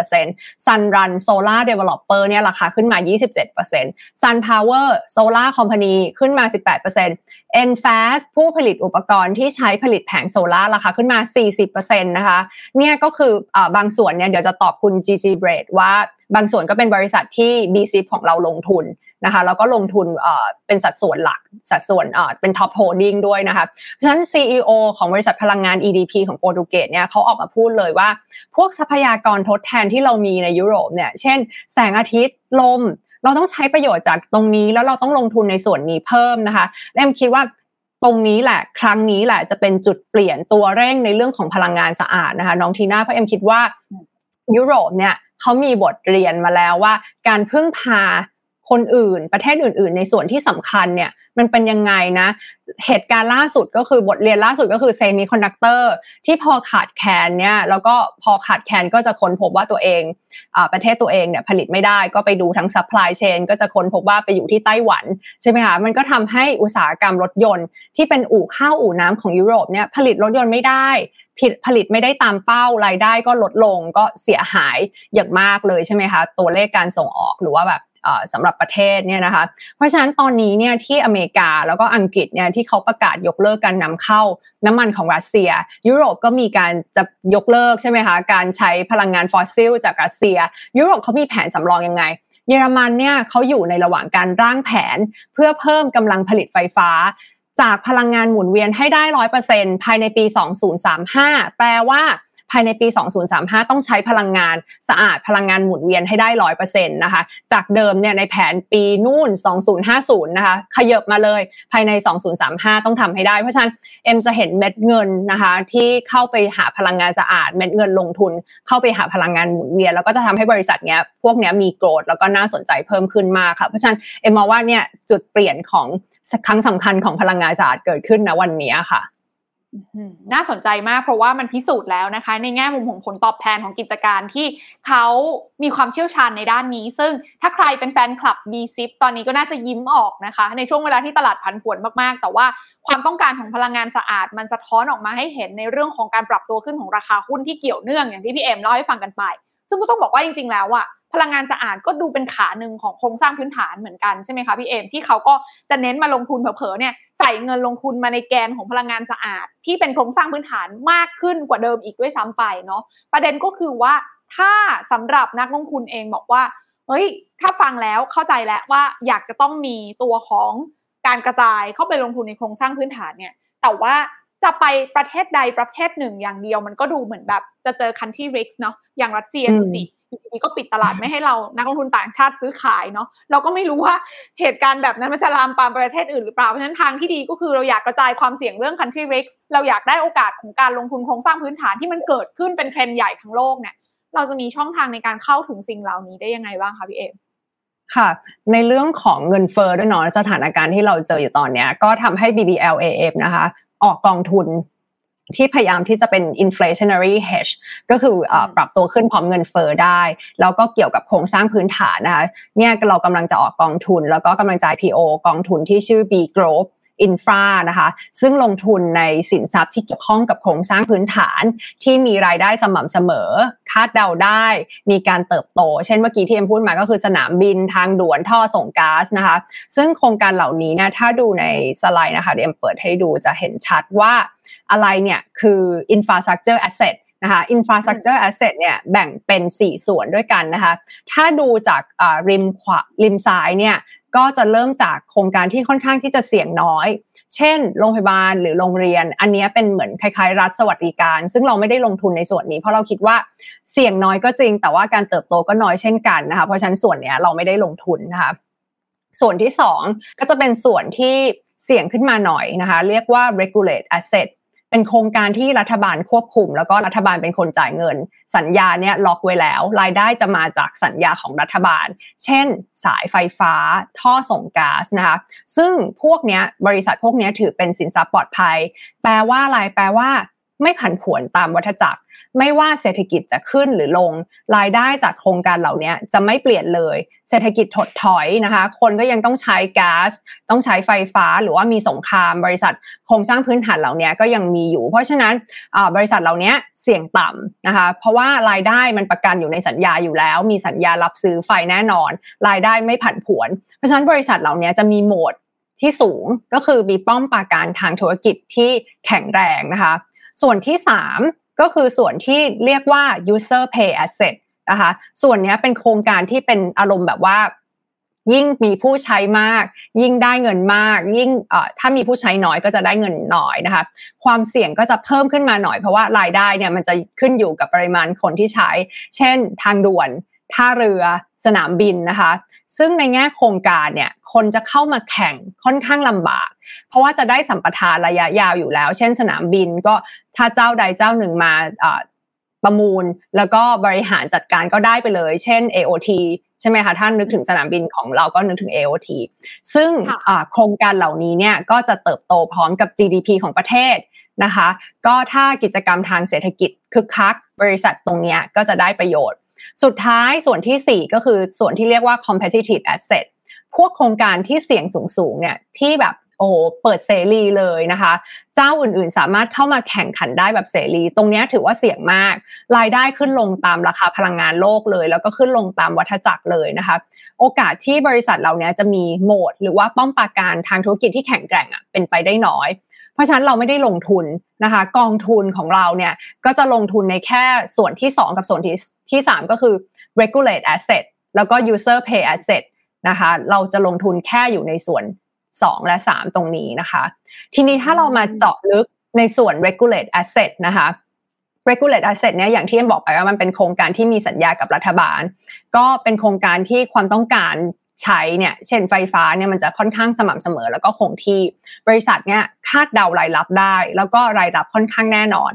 27% Sunrun Solar Developer เนี่ยราคาขึ้นมา 27% Sun Power Solar Company ขึ้นมา 18% e n f a s ผู้ผลิตอุปกรณ์ที่ใช้ผลิตแผงโซลาร์ราคาขึ้นมา 40%นะคะเนี่ยก็คืออบางส่วนเนี่ยเดี๋ยวจะตอบคุณ GC b r a d ว่าบางส่วนก็เป็นบริษัทที่ b c ของเราลงทุนนะคะแล้วก็ลงทุนเป็นสัดส่วนหลักสัดส่วนเป็นท็อปโฮดดิ้งด้วยนะคะเพราะฉะนั้น CEO ของบริษัทพลังงาน EDP ของโปรตุเกสเนี่ยเขาออกมาพูดเลยว่า พวกทรัพยากรทดแทนที่เรามีในยุโรปเนี่ยเช่น แสงอาทิตย์ลม เราต้องใช้ประโยชน์จากตรงนี้แล้วเราต้องลงทุนในส่วนนี้เพิ่มนะคะและเอ็มคิดว่าตรงนี้แหละครั้งนี้แหละจะเป็นจุดเปลี่ยนตัวเร่งในเรื่องของพลังงานสะอาดนะคะน้องทีน่าเพราะเอ็มคิดว่ายุโรปเนี่ยเขามีบทเรียนมาแล้วว่า การพึ่งพา คนอื่น ประเทศอื่น ๆ ในส่วนที่สำคัญเนี่ยมันเป็นยังไงนะ เหตุการณ์ล่าสุดก็คือบทเรียนล่าสุดก็คือเซมิคอนดักเตอร์ที่พอขาดแคลนเนี่ยแล้วก็พอขาดแคลนก็จะค้นพบว่าตัวเองอประเทศตัวเองเนี่ยผลิตไม่ได้ก็ไปดูทั้ง supply chain ก็จะค้นพบว่าไปอยู่ที่ไต้หวันใช่ไหมคะมันก็ทำให้อุตสาหกรรมรถยนต์ ที่เป็นอู่ข้าวอู่น้ำของยุโรปเนี่ยผลิตรถยนต์ไม่ได้ผิดผลิตไม่ได้ตามเป้ารายได้ก็ลดลงก็เสียหายอย่างมากเลยใช่ไหมคะตัวเลขการส่งออกหรือว่าแบบ สำหรับประเทศเนี่ยนะคะ เพราะฉะนั้นตอนนี้เนี่ยที่อเมริกาแล้วก็อังกฤษเนี่ยที่เขาประกาศยกเลิกการนำเข้าน้ำมันของรัสเซีย ยุโรปก็มีการจะยกเลิกใช่ไหมคะการใช้พลังงานฟอสซิลจากรัสเซีย ยุโรปเขามีแผนสำรองยังไงเยอรมันเนี่ยเขาอยู่ในระหว่างการร่างแผนเพื่อเพิ่มกำลังผลิตไฟฟ้า จากพลังงานหมุนเวียนให้ได้ร้อยเปอร์เซ็นภายในปี 2035 แปลว่า ภายในปี 2035 ต้องใช้พลังงานสะอาดพลังงานหมุนเวียนให้ได้ร้อยเปอร์เซ็นต์นะคะ จากเดิมเนี่ยในแผนปีนู่น 2050 นะคะ ขยบมาเลยภายใน 2035 ต้องทำให้ได้ เพราะฉะนั้นเอ็มจะเห็นเม็ดเงินนะคะที่เข้าไปหาพลังงานสะอาด เม็ดเงินลงทุน เข้าไปหาพลังงานหมุนเวียน แล้วก็จะทำให้บริษัทเนี้ยพวกเนี้ยมีโกรดแล้วก็น่าสนใจเพิ่มขึ้นมากค่ะ เพราะฉะนั้นเอ็มมองว่าเนี่ยจุดเปลี่ยนของครั้งสำคัญของพลังงานสะอาดเกิดขึ้นนะวันนี้ค่ะ น่าสนใจมากเพราะว่ามันพิสูจน์แล้วนะคะ ในแง่มุมของผลตอบแทนของกิจการที่เขามีความเชี่ยวชาญในด้านนี้ ซึ่งถ้าใครเป็นแฟนคลับ b ซิตอนนี้ก็น่าจะยิ้มออกนะคะ ในช่วงเวลาที่ตลาดผันผวนมากๆ แต่ว่าความต้องการของพลังงานสะอาด มันสะท้อนออกมาให้เห็นในเรื่องของการปรับตัวขึ้นของราคาหุ้นที่เกี่ยวเนื่องอย่างที่พี่เอ็มเล่าให้ฟังกันไป ซึ่งก็ต้องบอกว่าจริง ๆ แล้วอะ พลังงานสะอาดก็ดูเป็นขาหนึ่งของโครงสร้างพื้นฐานเหมือนกันใช่ไหมคะพี่เอมที่เขาก็จะเน้นมาลงทุนเผลอๆเนี่ยใส่เงินลงทุนมาในแกนของพลังงานสะอาด ที่เป็นโครงสร้างพื้นฐานมากขึ้นกว่าเดิมอีกด้วยซ้ำไปเนาะประเด็นก็คือว่าถ้าสำหรับนักลงทุนเองบอกว่าเฮ้ยถ้าฟังแล้วเข้าใจแล้วว่าอยากจะต้องมีตัวของการกระจายเข้าไปลงทุนในโครงสร้างพื้นฐานเนี่ยแต่ว่าจะไปประเทศใดประเทศหนึ่งอย่างเดียวมันก็ดูเหมือนแบบจะเจอ country risk เนาะอย่างรัสเซียดูสิ ดีก็ปิดตลาดไม่ให้เรานักลงทุนต่างชาติซื้อขายเนาะเราก็ไม่รู้ว่าเหตุการณ์แบบนั้นมันจะลามปามประเทศอื่นหรือเปล่า เพราะฉะนั้นทางที่ดีก็คือเราอยากกระจายความเสี่ยงเรื่อง country risk เราอยากได้โอกาสของการลงทุนโครงสร้างพื้นฐานที่มันเกิดขึ้นเป็นเทรนด์ใหญ่ทั้งโลกเนี่ยเราจะมีช่องทางในการเข้าถึงสิ่งเหล่านี้ได้ยังไงบ้างคะพี่เอมค่ะในเรื่องของเงินเฟ้อด้วยเนาะสถานการณ์ที่เราเจออยู่ตอนนี้ก็ทำให้ BBLAF นะคะ ออกกองทุน ที่พยายามที่จะเป็น inflationary hedge ก็คือปรับตัวขึ้นพร้อมเงินเฟอ้อได้ แล้วก็เกี่ยวกับโครงสร้างพื้นฐานนะคะเนี่ยเรากำลังจะออกกองทุน แล้วก็กำลังจะ IPO กองทุนที่ชื่อ B Growth อินฟรานะคะซึ่งลงทุนในสินทรัพย์ที่เกี่ยวข้องกับโครงสร้างพื้นฐานที่มีรายได้สม่ำเสมอ คาดเดาได้ มีการเติบโต เช่นเมื่อกี้ที่เอ็มพูดมาก็คือสนามบินทางด่วนท่อส่งก๊าซนะคะซึ่งโครงการเหล่านี้นะถ้าดูในสไลด์นะคะเดี๋ยวเอ็มเปิดให้ดูจะเห็นชัดว่าอะไรเนี่ยคือ infrastructure asset นะคะ infrastructure asset เนี่ยแบ่งเป็น 4 ส่วนด้วยกันนะคะ ถ้าดูจากริมขวาริมซ้ายเนี่ย ก็จะเริ่มจากโครงการที่ค่อนข้างที่จะเสี่ยงน้อย เช่น โรงพยาบาลหรือโรงเรียน อันนี้เป็นเหมือนคล้ายๆ รัฐสวัสดิการ ซึ่งเราไม่ได้ลงทุนในส่วนนี้ เพราะเราคิดว่าเสี่ยงน้อยก็จริง แต่ว่าการเติบโตก็น้อยเช่นกันนะคะ เพราะฉะนั้นส่วนนี้เราไม่ได้ลงทุนนะคะ ส่วนที่ 2 ก็จะเป็นส่วนที่เสี่ยงขึ้นมาหน่อยนะคะ เรียกว่า regulate asset เป็นโครงการที่รัฐบาลควบคุม แล้วก็รัฐบาลเป็นคนจ่ายเงิน สัญญาเนี่ยล็อกไว้แล้ว รายได้จะมาจากสัญญาของรัฐบาล เช่น สายไฟฟ้า ท่อส่งก๊าซนะคะซึ่งพวกเนี้ยบริษัทพวกเนี้ยถือเป็นสินทรัพย์ปลอดภัย แปลว่าอะไรแปลว่า ไม่ผันผวนตามวัฏจักร ไม่ว่าเศรษฐกิจจะขึ้นหรือลง รายได้จากโครงการเหล่านี้จะไม่เปลี่ยนเลย เศรษฐกิจถดถอยนะคะ คนก็ยังต้องใช้ก๊าซต้องใช้ไฟฟ้าหรือว่ามีสงครามบริษัท โครงสร้างพื้นฐานเหล่านี้ก็ยังมีอยู่ เพราะฉะนั้นบริษัทเหล่านี้เสี่ยงต่ำนะคะ เพราะว่ารายได้มันประกันอยู่ในสัญญาอยู่แล้ว มีสัญญารับซื้อไฟแน่นอน รายได้ไม่ผันผวน เพราะฉะนั้นบริษัทเหล่านี้จะมีโหมดที่สูงก็คือมีป้อมปราการทางธุรกิจที่แข็งแรงนะคะ ส่วนที่ 3 ก็คือส่วนที่เรียกว่า user pay asset นะคะ ส่วนนี้เป็นโครงการที่เป็นอารมณ์แบบว่า ยิ่งมีผู้ใช้มาก ยิ่งได้เงินมาก ยิ่งถ้ามีผู้ใช้น้อยก็จะได้เงินน้อยนะคะ ความเสี่ยงก็จะเพิ่มขึ้นมาหน่อยเพราะว่ารายได้เนี่ยมันจะขึ้นอยู่กับปริมาณคนที่ใช้ เช่น ทางด่วนท่าเรือ สนามบินนะคะ ซึ่งในแง่โครงการเนี่ยคนจะเข้ามาแข่งค่อนข้างลำบาก เพราะว่าจะได้สัมปทานระยะยาวอยู่แล้ว เช่นสนามบินก็ถ้าเจ้าใดเจ้าหนึ่งมาประมูล แล้วก็บริหารจัดการก็ได้ไปเลย เช่น AOT ใช่ไหมคะท่านนึกถึงสนามบินของเราก็นึกถึง AOT ซึ่งโครงการเหล่านี้เนี่ยก็จะเติบโตพร้อมกับ GDP ของประเทศนะคะ ก็ถ้ากิจกรรมทางเศรษฐกิจคึกคัก บริษัทตรงนี้ก็จะได้ประโยชน์ สุดท้ายส่วนที่ 4 ก็คือส่วนที่เรียกว่า competitive asset พวกโครงการที่เสี่ยงสูงๆเนี่ยที่แบบโอ้โหเปิดเสรีเลยนะคะ เจ้าอื่นๆ สามารถเข้ามาแข่งขันได้แบบเสรี ตรงนี้ถือว่าเสี่ยงมาก รายได้ขึ้นลงตามราคาพลังงานโลกเลย แล้วก็ขึ้นลงตามวัฏจักรเลยนะคะ โอกาสที่บริษัทเหล่านี้จะมีโหมด หรือว่าป้อมปราการทางธุรกิจที่แข็งแกร่งอะเป็นไปได้น้อย เพราะฉะนั้นเราไม่ได้ลงทุนนะคะ กองทุนของเราเนี่ยก็จะลงทุนในแค่ส่วนที่ 2 กับส่วนที่ที่ 3 ก็คือ regulate asset แล้วก็ user pay asset นะคะ เราจะลงทุนแค่อยู่ในส่วน 2 และ 3 ตรงนี้นะคะ ทีนี้ถ้าเรามาเจาะลึกในส่วน regulate asset นะคะ regulate asset เนี่ยอย่างที่เอ็มบอกไปว่ามันเป็นโครงการที่มีสัญญากับรัฐบาล ก็เป็นโครงการที่ความต้องการ ใช้เนี่ยเช่นไฟฟ้าเนี่ยมันจะค่อนข้างสม่ำเสมอ แล้วก็คงที่บริษัทเนี่ยคาดเดารายรับได้ แล้วก็รายรับค่อนข้างแน่นอน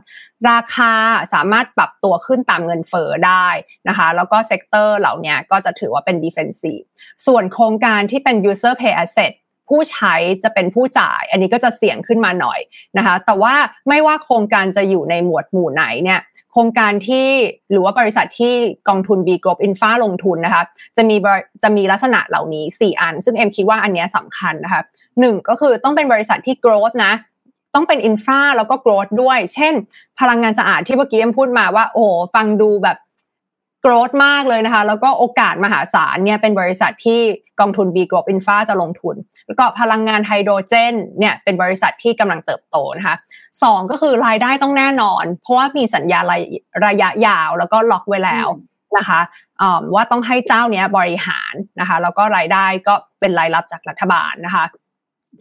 ราคาสามารถปรับตัวขึ้นตามเงินเฟ้อได้นะคะแล้วก็ sector เหล่านี้ก็จะถือว่าเป็น defensive ส่วนโโครงการที่เป็น user pay asset ผู้ใช้จะเป็นผู้จ่าย อันนี้ก็จะเสี่ยงขึ้นมาหน่อยนะคะ แต่ว่าไม่ว่าโครงการจะอยู่ในหมวดหมู่ไหนเนี่ย ครงการที่หรือว่าบริษัทที่กองทุน B Group Infra ลงทุนนะคะจะมีจะมีลักษณะเหล่านี้ 4 อัน ซึ่งเอ็มคิดว่าอันนี้สำคัญนะคะหนึ่งก็คือต้องเป็นบริษัทที่ growth นะต้องเป็นอินฟราแล้วก็ growth ด้วย เช่น พลังงานสะอาดที่เมื่อกี้เอ็มพูดมาว่าโอ้ฟังดูแบบ growth มากเลยนะคะ แล้วก็โอกาสมหาศาลเนี่ยเป็นบริษัทที่กองทุน B Group Infra จะลงทุน แล้วก็พลังงานไฮโดรเจนเนี่ยเป็นบริษัทที่กำลังเติบโตนะคะสองก็คือรายได้ต้องแน่นอน เพราะว่ามีสัญญาระระยะยาวแล้วก็ล็อกไว้แล้วนะคะว่าต้องให้เจ้าเนี้ยบริหารนะคะ แล้วก็รายได้ก็เป็นรายรับจากรัฐบาลนะคะ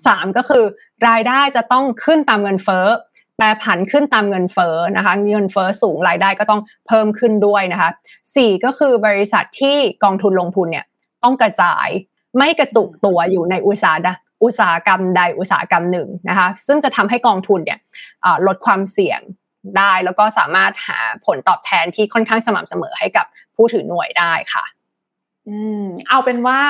สามก็คือรายได้จะต้องขึ้นตามเงินเฟ้อ แปรผันขึ้นตามเงินเฟ้อนะคะ เงินเฟ้อสูงรายได้ก็ต้องเพิ่มขึ้นด้วยนะคะสี่ก็คือบริษัทที่กองทุนลงทุนเนี่ยต้องกระจายไม่กระจุกตัวอยู่ในอุตสาหอุตสาหกรรมใดอุตสาหกรรมหนึ่งนะคะ ซึ่งจะทำให้กองทุนเนี่ยลดความเสี่ยงได้ แล้วก็สามารถหาผลตอบแทนที่ค่อนข้างสม่ำเสมอให้กับผู้ถือหน่วยได้ค่ะ อืมเอาเป็นว่า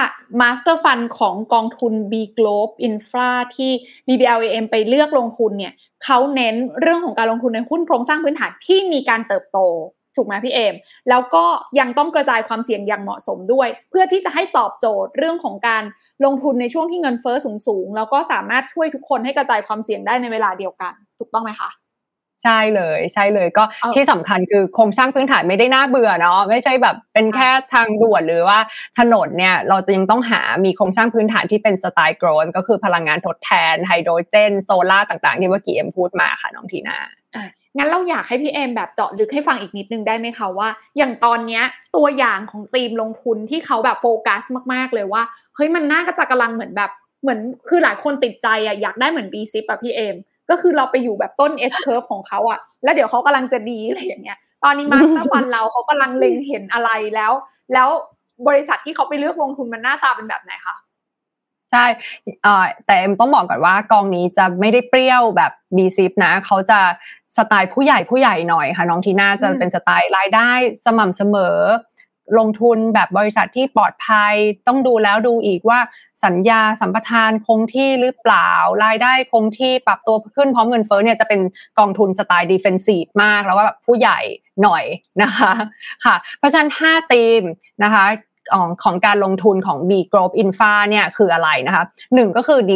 Master Fund ของกองทุน B Globe Infra ที่ BBLAM ไปเลือกลงทุนเนี่ยเขาเน้นเรื่องของการลงทุนในหุ้นโครงสร้างพื้นฐานที่มีการเติบโต ถูกไหมพี่เอม แล้วก็ยังต้องกระจายความเสี่ยงอย่างเหมาะสมด้วย เพื่อที่จะให้ตอบโจทย์เรื่องของการลงทุนในช่วงที่เงินเฟอ้อสูงๆ แล้วก็สามารถช่วยทุกคนให้กระจายความเสี่ยงได้ในเวลาเดียวกัน ถูกต้องไหมคะ ใช่เลยใช่เลยก็ที่สำคัญคือโครงสร้างพื้นฐานไม่ได้น่าเบื่อเนาะไม่ใช่แบบเป็นแค่ทางด่วนหรือว่าถนนเนี่ยเราจะยังต้องหามีโครงสร้างพื้นฐานที่เป็นสไตล์โกลด์ก็คือพลังงานทดแทนไฮโดรเจนโซลา่างๆ ที่เมื่อกี้เอ็มพูดมาค่ะน้องทีน่างั้นเราอยากให้พี่เอมแบบเจาะลึกให้ฟังอีกนิดนึงได้ไหมคะว่า อย่างตอนเนี้ยตัวอย่างของธีมลงทุนที่เขาแบบโฟกัสมาก ๆ เลยว่าเฮ้ยมันน่าก็จะกำลังเหมือนแบบเหมือนคือหลายคนติดใจอะอยากได้เหมือน B ซิปอะพี่เอ็ม ก็คือเราไปอยู่แบบต้น S curve ของเขาอะแล้วเดี๋ยวเขากำลังจะดีอะไรอย่างเงี้ย ตอนนี้ master fund เราเขากำลังเล็งเห็นอะไรแล้ว แล้วบริษัทที่เขาไปเลือกลงทุนมันหน้าตาเป็นแบบไหนคะใช่แต่เอ็มต้องบอกก่อนว่ากองนี้จะไม่ได้เปรี้ยวแบบ B-SIP นะ เขาจะสไตล์ผู้ใหญ่ผู้ใหญ่หน่อยค่ะ น้องทีน่าจะเป็นสไตล์รายได้สม่ำเสมอ ลงทุนแบบบริษัทที่ปลอดภัย ต้องดูแล้วดูอีกว่าสัญญาสัมปทานคงที่หรือเปล่า รายได้คงที่ปรับตัวขึ้นพร้อมเงินเฟ้อเนี่ยจะเป็นกองทุนสไตล์ defensive มาก แล้วว่าแบบผู้ใหญ่หน่อยนะคะค่ะ เพราะฉะนั้น 5 ธีมนะคะของของการลงทุนของ B Group Infra เนี่ยคืออะไรนะคะหนึ่งก็คือ D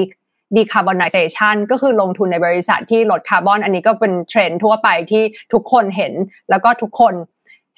decarbonization ก็คือลงทุนในบริษัทที่ลดคาร์บอน อันนี้ก็เป็นเทรนด์ทั่วไปที่ทุกคนเห็นแล้วก็ทุกคน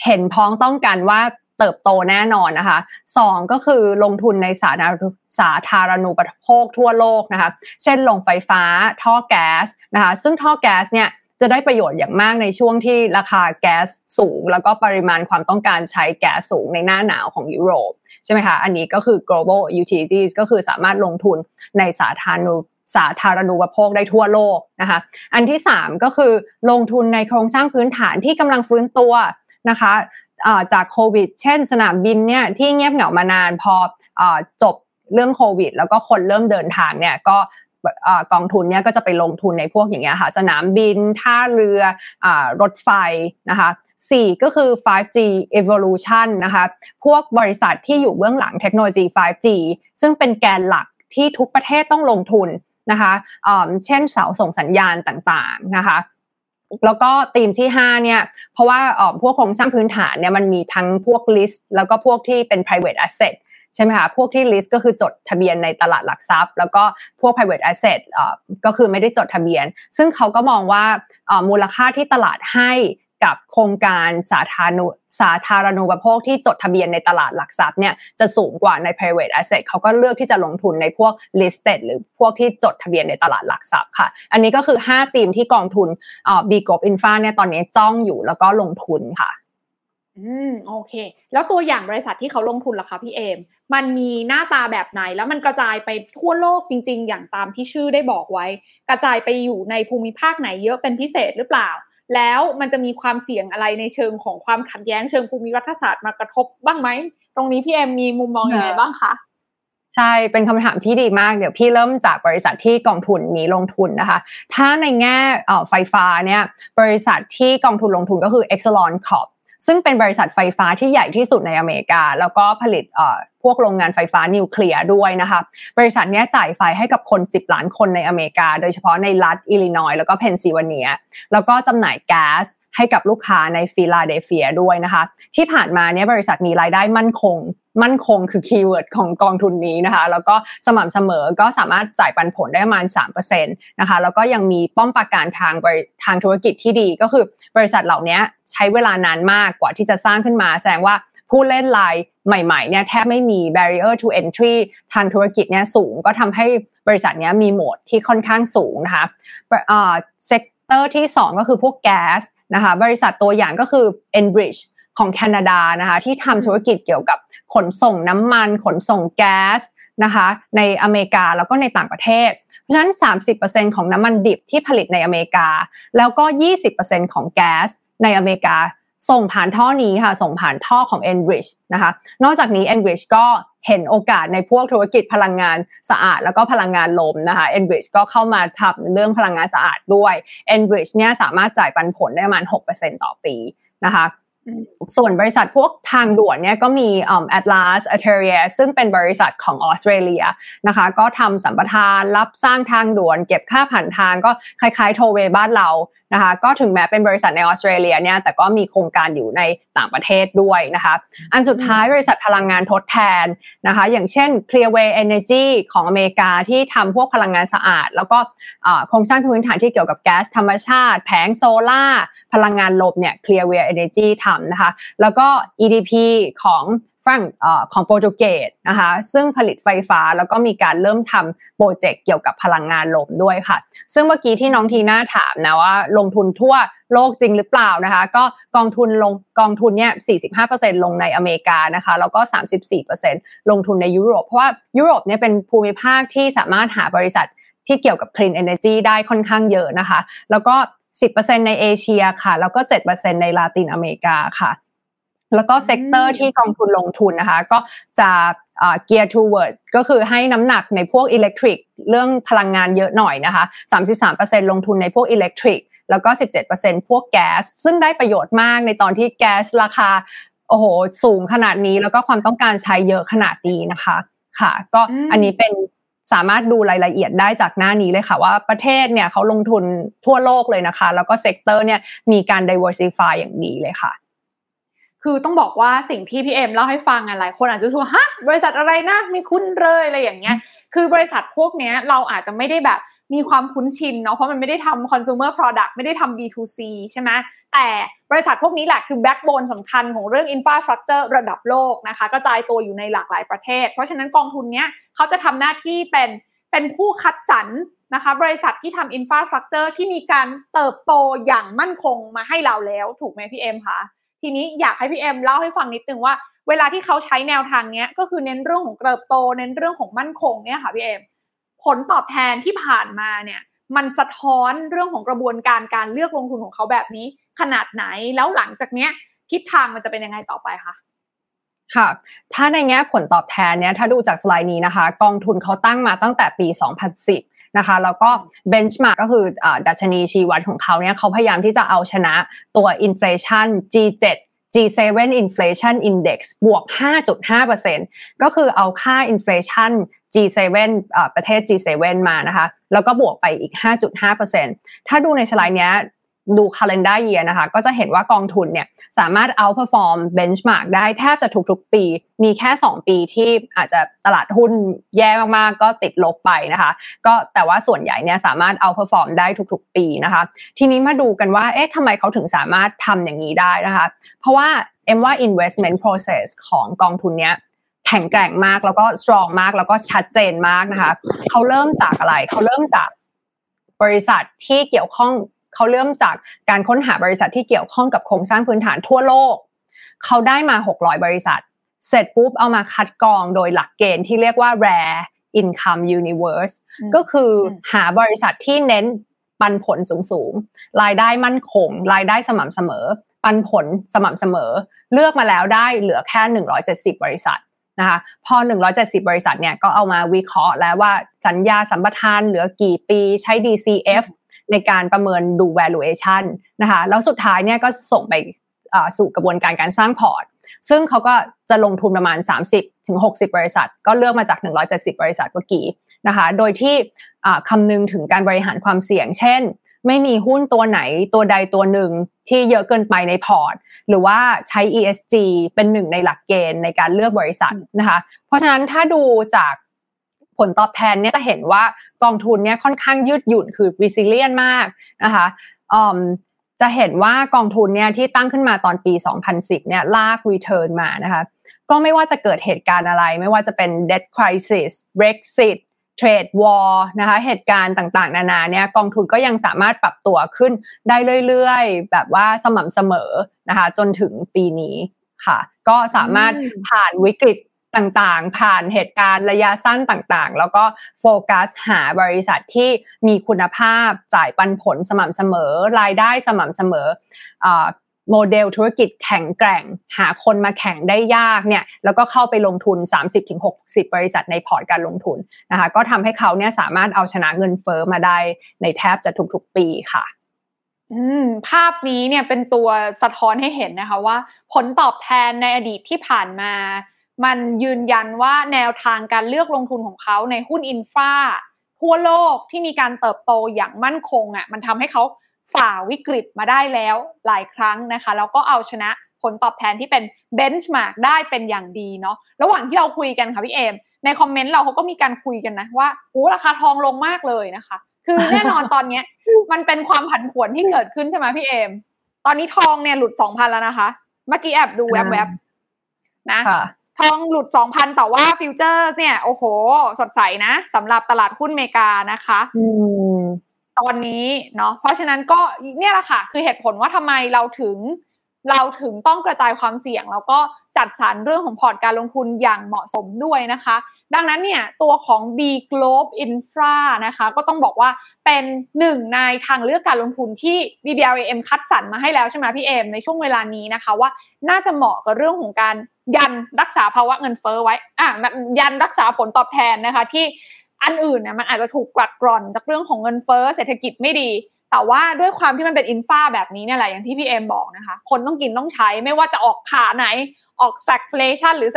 เห็นพ้องต้องกันว่า เติบโตแน่นอนนะคะสองก็คือลงทุนในสาธารณสาธารณูปโภคทั่วโลกนะคะ เช่นลงไฟฟ้าท่อแก๊สนะคะ ซึ่งท่อแก๊สเนี่ยจะได้ประโยชน์อย่างมากในช่วงที่ราคาแก๊สสูง แล้วก็ปริมาณความต้องการใช้แก๊สสูงในหน้าหนาวของยุโรปใช่ไหมคะอันนี้ก็คือ global utilities ก็คือสามารถลงทุนในสาธารณูสาธารณูปโภคได้ทั่วโลกนะคะ อันที่ 3 ก็คือลงทุนในโครงสร้างพื้นฐานที่กำลังฟื้นตัวนะคะ จากโควิด เช่น สนามบินเนี่ยที่เงียบเหงามานานพอจบเรื่องโควิด แล้วก็คนเริ่มเดินทางเนี่ยก็กองทุนเนี่ยก็จะไปลงทุนในพวกอย่างเงี้ยค่ะสนามบิน ท่าเรืออรถไฟนะคะสี่ก็คือ 5G evolution นะคะพวกบริษัทที่อยู่เบื้องหลังเทคโนโลยี 5G ซึ่งเป็นแกนหลักที่ทุกประเทศต้องลงทุนนะคะเช่นเสาส่งสัญญาณต่างๆนะคะ แล้วก็ธีมที่ 5 เนี่ย เพราะว่าออพวกโครงสร้างพื้นฐานเนี่ยมันมีทั้งพวก list แล้วก็พวกที่เป็น private asset ใช่ไหมคะพวกที่ list ก็คือจดทะเบียนในตลาดหลักทรัพย์ แล้วก็พวก private asset ก็คือไม่ได้จดทะเบียน ซึ่งเขาก็มองว่ามูลค่าที่ตลาดให้ กับโครงการสาธารณูสาธารณูปโภคที่จดทะเบียนในตลาดหลักทรัพย์เนี่ยจะสูงกว่าใน private asset เขาก็เลือกที่จะลงทุนในพวก listed หรือพวกที่จดทะเบียนในตลาดหลักทรัพย์ค่ะ อันนี้ก็คือ 5 ธีมที่กองทุน B Group Infra เนี่ยตอนนี้จ้องอยู่แล้วก็ลงทุนค่ะ อืมโอเค แล้วตัวอย่างบริษัทที่เขาลงทุนล่ะคะพี่เอม มันมีหน้าตาแบบไหนแล้วมันกระจายไปทั่วโลกจริง ๆ อย่างตามที่ชื่อได้บอกไว้ กระจายไปอยู่ในภูมิภาคไหนเยอะเป็นพิเศษหรือเปล่า แล้วมันจะมีความเสี่ยงอะไรในเชิงของความขัดแย้งเชิงภูมิรัฐศาสตร์มากระทบบ้างไหม ตรงนี้พี่เอ็มมีมุมมองยังไงบ้างคะใช่ เป็นคำถามที่ดีมาก เดี๋ยวพี่เริ่มจากบริษัทที่กองทุนนี้ลงทุนนะคะ ถ้าในแง่ไฟฟ้าเนี่ย บริษัทที่กองทุนลงทุนก็คือ Exelon Corp ซึ่งเป็นบริษัทไฟฟ้าที่ใหญ่ที่สุดในอเมริกา แล้วก็ผลิตพวกโรงงานไฟฟ้านิวเคลียร์ด้วยนะคะ บริษัทนี้จ่ายไฟให้กับคน 10 ล้านคนในอเมริกา โดยเฉพาะในรัฐอิลลินอยส์แล้วก็เพนซิลเวเนีย แล้วก็จำหน่ายแก๊สให้กับลูกค้าในฟิลาเดลเฟียด้วยนะคะ ที่ผ่านมาเนี่ยบริษัทมีรายได้มั่นคง มั่นคงคือ keyword ของกองทุนนี้นะคะ แล้วก็สม่ำเสมอก็สามารถจ่ายปันผลได้ประมาณ3%นะคะแล้วก็ยังมีป้อมปราการทางทางธุรกิจที่ดีก็คือบริษัทเหล่านี้ใช้เวลานานมากกว่าที่จะสร้างขึ้นมา แสดงว่าผู้เล่นรายใหม่ๆเนี่ยแทบไม่มี barrier to entry ทางธุรกิจเนี่ยสูงก็ทำให้บริษัทนี้มี moat ที่ค่อนข้างสูงนะคะsector ที่ 2 ก็คือพวกแก๊สนะคะบริษัทตัวอย่างก็คือ Enbridge ของแคนาดานะคะที่ทำธุรกิจเกี่ยวกับ ขนส่งน้ำมัน ขนส่งแก๊สนะคะในอเมริกาแล้วก็ในต่างประเทศ เพราะฉะนั้น 30%ของน้ำมันดิบที่ผลิตในอเมริกา แล้วก็ 20%ของแก๊สในอเมริกา ส่งผ่านท่อนี้ค่ะ ส่งผ่านท่อของ Enbridge นะคะ นอกจากนี้ Enbridge ก็เห็นโอกาสในพวกธุรกิจพลังงานสะอาด แล้วก็พลังงานลมนะคะ Enbridge ก็เข้ามาทำเรื่องพลังงานสะอาดด้วย Enbridge เนี่ยสามารถจ่ายปันผลได้ประมาณ 6%ต่อปีนะคะ ส่วนบริษัทพวกทางด่วนเนี่ยก็มี Atlas a t e r i a ซึ่งเป็นบริษัทของออสเตรเลียนะคะก็ทำสัมปทานรับสร้างทางด่วน เก็บค่าผ่านทางก็คล้ายๆโทเวบ้านเรา นะคะก็ถึงแม้เป็นบริษัทในออสเตรเลียเนี่ยแต่ก็มีโครงการอยู่ในต่างประเทศด้วยนะคะอันสุดท้ายบริษัทพลังงานทดแทนนะคะอย่างเช่น Clearway Energy ของอเมริกาที่ทำพวกพลังงานสะอาด แล้วก็โครงสร้างพื้นฐานที่เกี่ยวกับแก๊สธรรมชาติ แผงโซล่าพลังงานลมเนี่ย Clearway Energy ทำนะคะแล้วก็ EDP ของ ฝั่งของโปรตุเกสนะคะซึ่งผลิตไฟฟ้าแล้วก็มีการเริ่มทำโปรเจกต์เกี่ยวกับพลังงานลมด้วยค่ะ ซึ่งเมื่อกี้ที่น้องทีน่าถามนะว่าลงทุนทั่วโลกจริงหรือเปล่านะคะก็กองทุนลงกองทุนเนี่ย 45%ลงในอเมริกานะคะแล้วก็ 34%ลงทุนในยุโรป เพราะว่ายุโรปเนี่ยเป็นภูมิภาคที่สามารถหาบริษัทที่เกี่ยวกับ clean energy ได้ค่อนข้างเยอะนะคะ แล้วก็ 10%ในเอเชียค่ะ แล้วก็ 7%ในลาตินอเมริกาค่ะ แล้วก็ sector ที่กองทุนลงทุนนะคะ ก็จะเกียร์ towards ก็คือให้น้ำหนักในพวก electric เรื่องพลังงานเยอะหน่อยนะคะ 33%ลงทุนในพวก electric แล้วก็ 17%พวกแก๊ส ซึ่งได้ประโยชน์มากในตอนที่แก๊สราคา โอ้โห สูงขนาดนี้ แล้วก็ความต้องการใช้เยอะขนาดนี้นะคะ ค่ะ ก็อันนี้เป็นสามารถดูรายละเอียดได้จากหน้านี้เลยค่ะ ว่าประเทศเนี่ยเขาลงทุนทั่วโลกเลยนะคะ แล้วก็ sector เนี่ยมีการ diversify อย่างดีเลยค่ะ คือต้องบอกว่าสิ่งที่พี่เอ็มเล่าให้ฟังอะหลายคนอาจจะรู้ฮะบริษัทอะไรนะไม่คุ้นเลยอะไรอย่างเงี้ย คือบริษัทพวกเนี้ยเราอาจจะไม่ได้แบบมีความคุ้นชินเนาะเพราะมันไม่ได้ทำ consumer product ไม่ได้ทำ B2C ใช่ไหมแต่บริษัทพวกนี้แหละคือ backbone สำคัญของเรื่อง infrastructure ระดับโลกนะคะกระจายตัวอยู่ในหลากหลายประเทศ เพราะฉะนั้นกองทุนเนี้ยเขาจะทำหน้าที่เป็นเป็นผู้คัดสรรนะคะบริษัทที่ทำ infrastructure ที่มีการเติบโตอย่างมั่นคงมาให้เราแล้วถูกไหมพี่เอ็มคะ ทีนี้อยากให้พี่เอ็มเล่าให้ฟังนิดนึงว่าเวลาที่เขาใช้แนวทางเนี้ยก็คือเน้นเรื่องของเติบโต เน้นเรื่องของมั่นคงเนี่ยค่ะพี่เอ็มผลตอบแทนที่ผ่านมาเนี่ย มันสะท้อนเรื่องของกระบวนการการเลือกลงทุนของเขาแบบนี้ ขนาดไหนแล้วหลังจากเนี้ยทิศทางมันจะเป็นยังไงต่อไปคะค่ะ ถ้าในแง่ผลตอบแทนเนี่ยถ้าดูจากสไลด์นี้นะคะ กองทุนเขาตั้งมาตั้งแต่ปี 2010 นะคะแล้วก็เบนช์มาร์กก็คือดัชนีชีวัดของเขาเนี่ยเขาพยายามที่จะเอาชนะตัว inflation G7 G7 Inflation Index บวก 5.5%ก็คือเอาค่า inflation G7 ประเทศ G7 มานะคะ แล้วก็บวกไปอีก 5.5%ถ้าดูในสไลด์นี้ ดู calendar year นะคะ ก็จะเห็นว่ากองทุนเนี่ยสามารถ outperform benchmark ได้แทบจะทุกๆปี มีแค่ 2 ปีที่อาจจะตลาดหุ้นแย่มากๆ ก็ติดลบไปนะคะ ก็แต่ว่าส่วนใหญ่เนี่ยสามารถ outperform ได้ทุกๆ ปีนะคะ ทีนี้มาดูกันว่า เอ๊ะทำไมเขาถึงสามารถทำอย่างนี้ได้นะคะ เพราะว่าเอ็มว่า investment process ของกองทุนเนี้ยแข็งแกร่งมากแล้วก็ strong มากแล้วก็ชัดเจนมากนะคะ เขาเริ่มจากอะไร เขาเริ่มจากบริษัทที่เกี่ยวข้อง เขาเริ่มจากการค้นหาบริษัทที่เกี่ยวข้องกับโครงสร้างพื้นฐานทั่วโลก เขาได้มา 600 บริษัท เสร็จปุ๊บเอามาคัดกรองโดยหลักเกณฑ์ที่เรียกว่า rare income universe ก็คือหาบริษัทที่เน้นปันผลสูงๆ รายได้มั่นคง รายได้สม่ำเสมอ ปันผลสม่ำเสมอ เลือกมาแล้วได้เหลือแค่ 170 บริษัทนะคะพอ 170 บริษัทเนี่ยก็เอามาวิเคราะห์แล้วว่าสัญญาสัมปทานเหลือกี่ปีใช้ DCF ในการประเมินดู valuation นะคะแล้วสุดท้ายเนี่ยก็ส่งไปสู่กระบวนการการสร้างพอร์ต ซึ่งเขาก็จะลงทุนประมาณ 30ถึง60บริษัท ก็เลือกมาจาก 170 บริษัทเมื่อกี้นะคะโดยที่คำนึงถึงการบริหารความเสี่ยง เช่น ไม่มีหุ้นตัวไหนตัวใดตัวหนึ่งที่เยอะเกินไปในพอร์ต หรือว่าใช้ ESG เป็นหนึ่งในหลักเกณฑ์ในการเลือกบริษัทนะคะเพราะฉะนั้นถ้าดูจาก ผลตอบแทนเนี่ยจะเห็นว่ากองทุนเนี่ยค่อนข้างยืดหยุ่นคือ resilient มากนะคะจะเห็นว่ากองทุนเนี่ยที่ตั้งขึ้นมาตอนปี 2010 เนี่ยลาก return มานะคะก็ไม่ว่าจะเกิดเหตุการณ์อะไร ไม่ว่าจะเป็น debt crisis Brexit เทรดวอลนะคะเหตุการณ์ต่างๆ นานาเนี่ยกองทุนก็ยังสามารถปรับตัวขึ้นได้เรื่อยๆ แบบว่าสม่ำเสมอนะคะจนถึงปีนี้ค่ะ ก็สามารถผ่านวิกฤต ต่างๆ ผ่านเหตุการณ์ระยะสั้นต่างๆ แล้วก็โฟกัสหาบริษัทที่มีคุณภาพจ่ายปันผลสม่ำเสมอ รายได้สม่ำเสมอโมเดลธุรกิจแข็งแกร่ง หาคนมาแข่งได้ยากเนี่ยแล้วก็เข้าไปลงทุน 30-60 บริษัทในพอร์ตการลงทุนนะคะก็ทำให้เขาเนี่ยสามารถเอาชนะเงินเฟ้อมาได้ในแทบจะทุกๆปีค่ะภาพนี้เนี่ยเป็นตัวสะท้อนให้เห็นนะคะว่า ผลตอบแทนในอดีตที่ผ่านมา มันยืนยันว่าแนวทางการเลือกลงทุนของเขาในหุ้น infraทั่วโลกที่มีการเติบโตอย่างมั่นคงอะ่ะมันทำให้เขาฝ่าวิกฤตมาได้แล้วหลายครั้งนะคะ แล้วก็เอาชนะผลตอบแทนที่เป็นเบนช์มาร์กได้เป็นอย่างดีเนาะระหว่างที่เราคุยกันค่ะพี่เอม ในคอมเมนต์เราเขาก็มีการคุยกันนะว่าโอ้ราคาทองลงมากเลยนะคะ คือแน่นอนตอนเนี้ย มันเป็นความผันผวนที่เกิดขึ้นใช่ไหมพี่เอม ตอนนี้ทองเนี่ยหลุดสองพันแล้วนะคะ เมื่อกี้แอบดูแวบๆนะ ทองหลุดสองพันแต่ว่า future เนี่ย โอ้โห สดใสนะสำหรับตลาดหุ้นอเมริกานะคะตอนนี้เนาะเพราะฉะนั้นก็เนี่ยแหละค่ะ คือเหตุผลว่าทำไมเราถึง เราถึงต้องกระจายความเสี่ยง แล้วก็จัดสรรเรื่องของพอร์ตการลงทุนอย่างเหมาะสมด้วยนะคะ ดังนั้นเนี่ยตัวของ B Globe Infra นะคะก็ต้องบอกว่าเป็นหนึ่งในทางเลือกการลงทุนที่ BBLAM คัดสรรมาให้แล้วใช่ไหมพี่เอมในช่วงเวลานี้นะคะว่าน่าจะเหมาะกับเรื่องของการยันรักษาภาวะเงินเฟ้อไว้อะยันรักษาผลตอบแทนนะคะที่อันอื่นเนี่ยมันอาจจะถูกกัดกร่อนจากเรื่องของเงินเฟ้อเศรษฐกิจไม่ดี แต่ว่าด้วยความที่มันเป็น infra แบบนี้เนี่ยแหละอย่างที่พี่เอมบอกนะคะ คนต้องกินต้องใช้ไม่ว่าจะออกขาไหนออก stagflation หรือ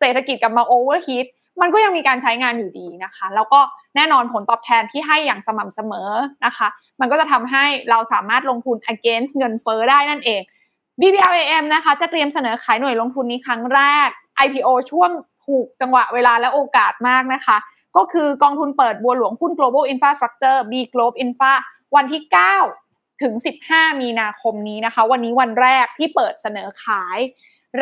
เศรษฐกิจกลับมา overheat มันก็ยังมีการใช้งานอยู่ดีนะคะ แล้วก็แน่นอนผลตอบแทนที่ให้อย่างสม่ำเสมอนะคะ มันก็จะทำให้เราสามารถลงทุน against เงินเฟ้อได้นั่นเอง BBRAM นะคะ จะเตรียมเสนอขายหน่วยลงทุนนี้ครั้งแรก IPO ช่วงถูกจังหวะเวลาและโอกาสมากนะคะ ก็คือกองทุนเปิดบัวหลวงหุ้น global infrastructure B Globe Infra วันที่ 9 ถึง 15 มีนาคมนี้นะคะ วันนี้วันแรกที่เปิดเสนอขาย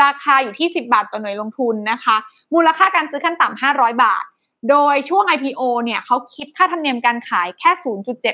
ราคาอยู่ที่ 10 บาทต่อหน่วยลงทุนนะคะ มูลค่าการซื้อขั้นต่ำ500 บาท โดยช่วง IPO เนี่ยเขาคิดค่าธรรมเนียมการขายแค่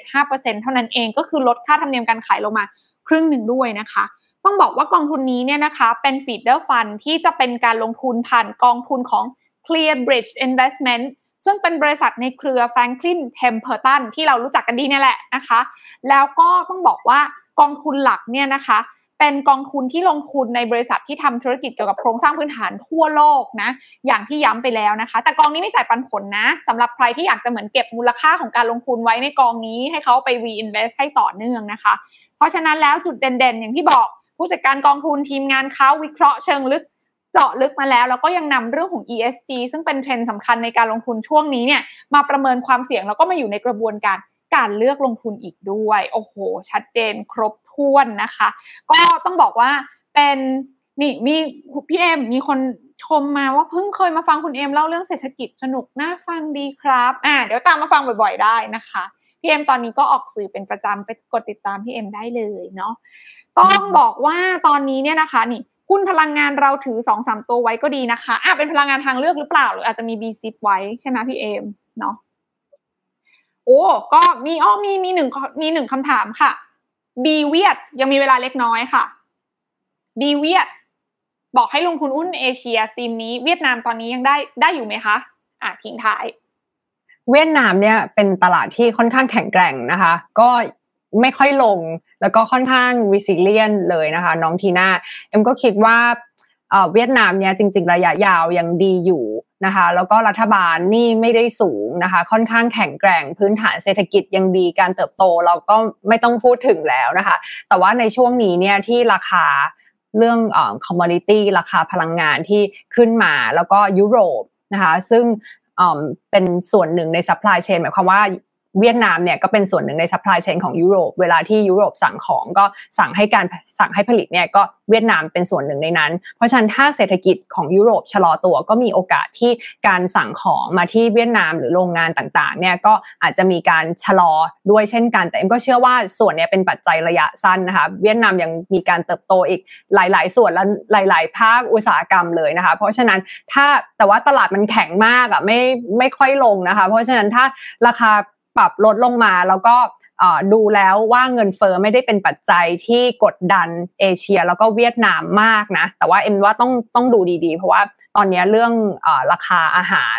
0.75%เท่านั้นเองก็คือลดค่าธรรมเนียมการขายลงมาครึ่งหนึ่งด้วยนะคะ ต้องบอกว่ากองทุนนี้เนี่ยนะคะเป็น feeder fund ที่จะเป็นการลงทุนผ่านกองทุนของ ClearBridge Investment ซึ่งเป็นบริษัทในเครือ Franklin Templeton ที่เรารู้จักกันดีนี่แหละนะคะ แล้วก็ต้องบอกว่ากองทุนหลักเนี่ยนะคะ เป็นกองทุนที่ลงทุนในบริษัทที่ทำธุรกิจเกี่ยวกับโครงสร้างพื้นฐานทั่วโลกนะ อย่างที่ย้ำไปแล้วนะคะ แต่กองนี้ไม่จ่ายปันผลนะสำหรับใครที่อยากจะเหมือนเก็บมูลค่าของการลงทุนไว้ในกองนี้ ให้เขาไป reinvest ให้ต่อเนื่องนะคะ เพราะฉะนั้นแล้วจุดเด่นๆ อย่างที่บอกผู้จัดการกองทุนทีมงานเขาวิเคราะห์เชิงลึกเจาะลึกมาแล้วแล้วก็ยังนำเรื่องของ ESG ซึ่งเป็นเทรนด์สำคัญในการลงทุนช่วงนี้เนี่ยมาประเมินความเสี่ยงแล้วก็มาอยู่ในกระบวนการ การเลือกลงทุนอีกด้วย โอ้โห ชัดเจนครบถ้วนนะคะ ก็ต้องบอกว่าเป็นนี่มีพี่เอ็มมีคนชมมาว่าเพิ่งเคยมาฟังคุณเอ็มเล่าเรื่องเศรษฐกิจสนุกน่าฟังดีครับอ่าเดี๋ยวตามมาฟังบ่อยๆได้นะคะพี่เอ็มตอนนี้ก็ออกสื่อเป็นประจำไปกดติดตามพี่เอ็มได้เลยเนาะต้องบอกว่าตอนนี้เนี่ยนะคะนี่หุ้นพลังงานเราถือสองสามตัวไว้ก็ดีนะคะอะเป็นพลังงานทางเลือกหรือเปล่า หรืออาจจะมีบีซิปไว้ใช่ไหมพี่เอมเนาะ โอ้ก็มีอ้อมีมีหนึ่งมีหนึ่งคำถามค่ะบีเวียดยังมีเวลาเล็กน้อยค่ะบีเวียดบอกให้ลงทุนหุ้นเอเชียทีมนี้เวียดนามตอนนี้ยังได้ได้อยู่ไหมคะอะทิ้งท้าย เวียดนามเนี่ยเป็นตลาดที่ค่อนข้างแข็งแกร่งนะคะ ก็ไม่ค่อยลงแล้วก็ค่อนข้าง resilient เลยนะคะ น้องทีน่าเอ็มก็คิดว่าเวียดนามเนี่ยจริง ๆ ระยะยาวยังดีอยู่ นะคะ แล้วก็รัฐบาลนี่ไม่ได้สูงนะคะ ค่อนข้างแข็งแกร่งพื้นฐานเศรษฐกิจยังดีการเติบโตเราก็ไม่ต้องพูดถึงแล้วนะคะ แต่ว่าในช่วงนี้เนี่ยที่ราคาเรื่องcommodity ราคาพลังงานที่ขึ้นมาแล้วก็ยุโรปนะคะ ซึ่งเป็นส่วนหนึ่งใน supply chain หมายความว่า เวียดนามเนี่ยก็เป็นส่วนหนึ่งใน supply chain ของยุโรป เวลาที่ยุโรปสั่งของก็สั่งให้การสั่งให้ผลิตเนี่ยก็เวียดนามเป็นส่วนหนึ่งในนั้น เพราะฉะนั้นถ้าเศรษฐกิจของยุโรปชะลอตัวก็มีโอกาสที่การสั่งของมาที่เวียดนามหรือโรงงานต่างๆเนี่ยก็อาจจะมีการชะลอด้วยเช่นกัน แต่เอ็มก็เชื่อว่าส่วนนี้เป็นปัจจัยระยะสั้นนะคะเวียดนามยังมีการเติบโตอีกหลาย ๆ ส่วนและหลาย ๆ ภาคอุตสาหกรรมเลยนะคะ เพราะฉะนั้นถ้าแต่ว่าตลาดมันแข็งมากอะไม่ไม่ค่อยลงนะคะ เพราะฉะนั้นถ้าราคา ปรับลดลงมาแล้วก็ดูแล้วว่าเงินเฟอ้อไม่ได้เป็นปัจจัยที่กดดันเอเชีย แล้วก็เวียดนามมากนะ แต่ว่าเอ็มว่าต้องต้องดูดีๆ เพราะว่าตอนนี้เรื่องอราคาอาหาร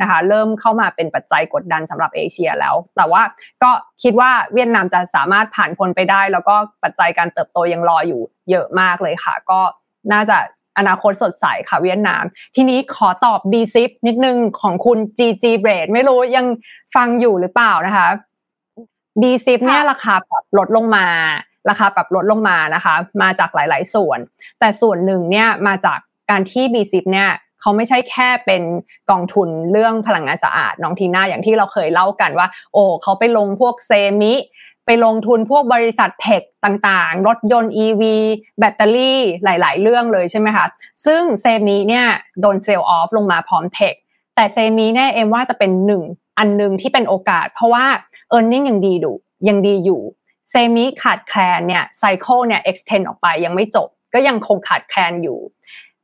นะคะเริ่มเข้ามาเป็นปัจจัยกดดันสำหรับเอเชียแล้ว แต่ว่าก็คิดว่าเวียดนามจะสามารถผ่านพ้นไปได้ แล้วก็ปัจจัยการเติบโตยังรออยู่เยอะมากเลยค่ะ ก็น่าจะ อนาคตสดใสค่ะเวียดนาม ทีนี้ขอตอบ b ซิปนิดนึงของคุณ GG b r a d ไม่รู้ยังฟังอยู่หรือเปล่านะคะ b ซิปเนี่ยราคาปรับลดลงมาราคาปรับลดลงมานะคะ มาจากหลาย ๆ ส่วน แต่ส่วนหนึ่งเนี่ยมาจากการที่ b ซิปเนี่ยเขาไม่ใช่แค่เป็นกองทุนเรื่องพลังงานสะอาดน้องทีน่าอย่างที่เราเคยเล่ากันว่า โอ้เขาไปลงพวกเซมิ ไปลงทุนพวกบริษัท tech ต่างๆ รถยนต์ EV แบตเตอรี่หลาย ๆ เรื่องเลยใช่ไหมคะ ซึ่ง semi เนี่ยโดน sell off ลงมาพร้อม tech แต่ semi เนี่ยเอ็มว่าจะเป็นหนึ่งอันหนึ่งที่เป็นโอกาส เพราะว่า e a r n i n g ยังดีดูยังดีอยู่ semi ขาดแคลนเนี่ย cycle เนี่ย extend ออกไปยังไม่จบ ก็ยังคงขาดแคลนอยู่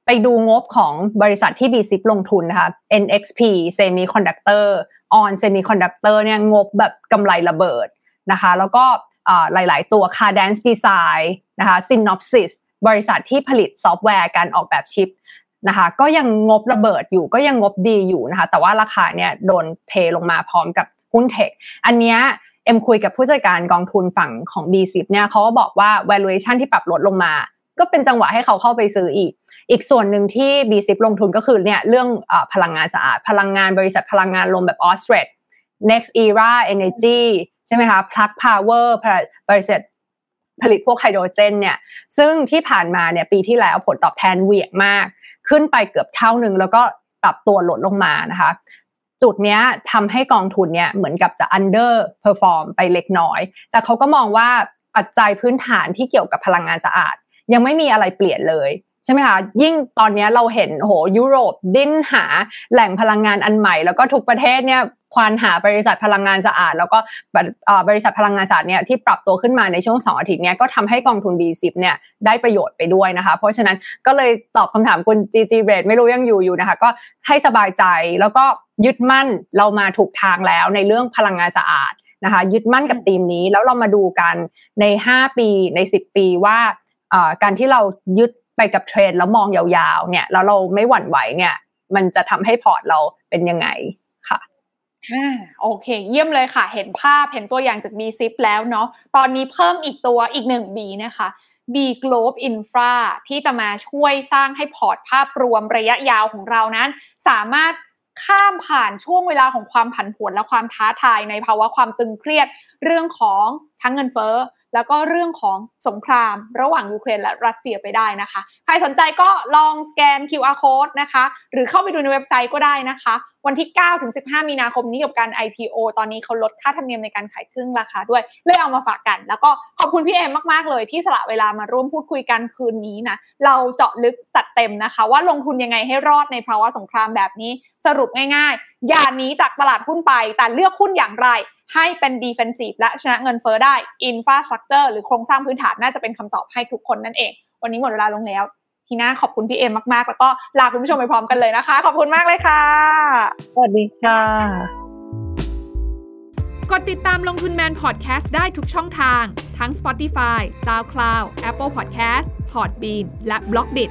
ไปดูงบของบริษัทที่ b ซิปลงทุนนะคะ NXP Semiconductor On Semiconductor เนี่ยงบแบบกำไรระเบิด นะคะ แล้วก็หลาย ๆ ตัว Cadence Design นะคะ Synopsys บริษัทที่ผลิตซอฟต์แวร์การออกแบบชิปนะคะก็ยังงบระเบิดอยู่ก็ยังงบดีอยู่นะคะแต่ว่าราคาเนี่ยโดนเทลงมาพร้อมกับหุ้น tech อันเนี้ยเอ็มคุยกับผู้จัดการกองทุนฝั่งของ B10 เนี่ยเขาก็บอกว่า valuation ที่ปรับลดลงมา ก็เป็นจังหวะให้เขาเข้าไปซื้ออีก อีกส่วนหนึ่งที่ B10 ลงทุนก็คือเนี่ยเรื่องอพลังงานสะอาด พลังงานบริษัทพลังงานลมแบบ o s t r a d Next Era Energy ช่ไหมคะ Plug Power บริษัทผลิตพวกไฮโดรเจนเนี่ยซึ่งที่ผ่านมาเนี่ยปีที่แล้วผลตอบแทนเหวี่ยงมาก ขึ้นไปเกือบเท่าหนึ่งแล้วก็ปรับตัวลดลงมานะคะ จุดนี้ทำให้กองทุนเนี่ยเหมือนกับจะ under perform ไปเล็กน้อย แต่เขาก็มองว่าปัจจัยพื้นฐานที่เกี่ยวกับพลังงานสะอาด ยังไม่มีอะไรเปลี่ยนเลย ใช่ไหมคะยิ่งตอนนี้เราเห็นโหยุโรปดิ้นหาแหล่งพลังงานอันใหม่ แล้วก็ทุกประเทศเนี่ยควานหาบริษัทพลังงานสะอาด แล้วก็บริษัทพลังงานสะอาดเนี่ยที่ปรับตัวขึ้นมาในช่วง 2 อาทิตย์เนี่ยก็ทำให้กองทุน B10 เนี่ยได้ประโยชน์ไปด้วยนะคะ เพราะฉะนั้นก็เลยตอบคำถามคุณ GG r a t e ไม่รู้ยังอยู่อยู่นะคะ ก็ให้สบายใจแล้วก็ยึดมั่นเรามาถูกทางแล้วในเรื่องพลังงานสะอาดนะคะ ยึดมั่นกับธีมนี้แล้วเรามาดูกันใน 5 ปีใน 10 ปีว่าการที่เรายึด ไปกับเทรนแล้วมองยาวๆ เนี่ยแล้วเราไม่หวั่นไหวเนี่ย มันจะทำให้พอร์ตเราเป็นยังไงค่ะโอเค เยี่ยมเลยค่ะ เห็นภาพเห็นตัวอย่างจาก B-SIP แล้วเนาะตอนนี้เพิ่มอีกตัวอีกหนึ่ง B นะคะ B Globe Infra ที่จะมาช่วยสร้างให้พอร์ตภาพรวมระยะยาวของเรานั้น สามารถข้ามผ่านช่วงเวลาของความผันผวนและความท้าทายในภาวะความตึงเครียด เรื่องของทั้งเงินเฟ้อ แล้วก็เรื่องของสงครามระหว่างยูเครนและรัสเซียไปได้นะคะ ใครสนใจก็ลองสแกน QR code นะคะ หรือเข้าไปดูในเว็บไซต์ก็ได้นะคะ วันที่ 9 ถึง 15 มีนาคมนี้กับการ IPO ตอนนี้เขาลดค่าธรรมเนียมในการขายครึ่งราคาด้วย เลยเอามาฝากกัน แล้วก็ขอบคุณพี่เอมมากๆเลยที่สละเวลามาร่วมพูดคุยกันคืนนี้นะ เราเจาะลึกจัดเต็มนะคะ ว่าลงทุนยังไงให้รอดในภาวะสงครามแบบนี้สรุปง่ายๆ อย่านี้จากตลาดหุ้นไป แต่เลือกหุ้นอย่างไรให้เป็น defensive และชนะเงินเฟ้อได้ infrastructure หรือโครงสร้างพื้นฐานน่าจะเป็นคำตอบให้ทุกคนนั่นเอง วันนี้หมดเวลาลงแล้ว ทีน่าขอบคุณพี่เอ็มมากๆ แล้วก็ลาคุณผู้ชมไปพร้อมกันเลยนะคะ ขอบคุณมากเลยค่ะ สวัสดีค่ะ กดติดตามลงทุนแมนพอดแคสต์ได้ทุกช่องทาง ทั้ง Spotify, SoundCloud, Apple Podcast, Podbean และ b l o k d i t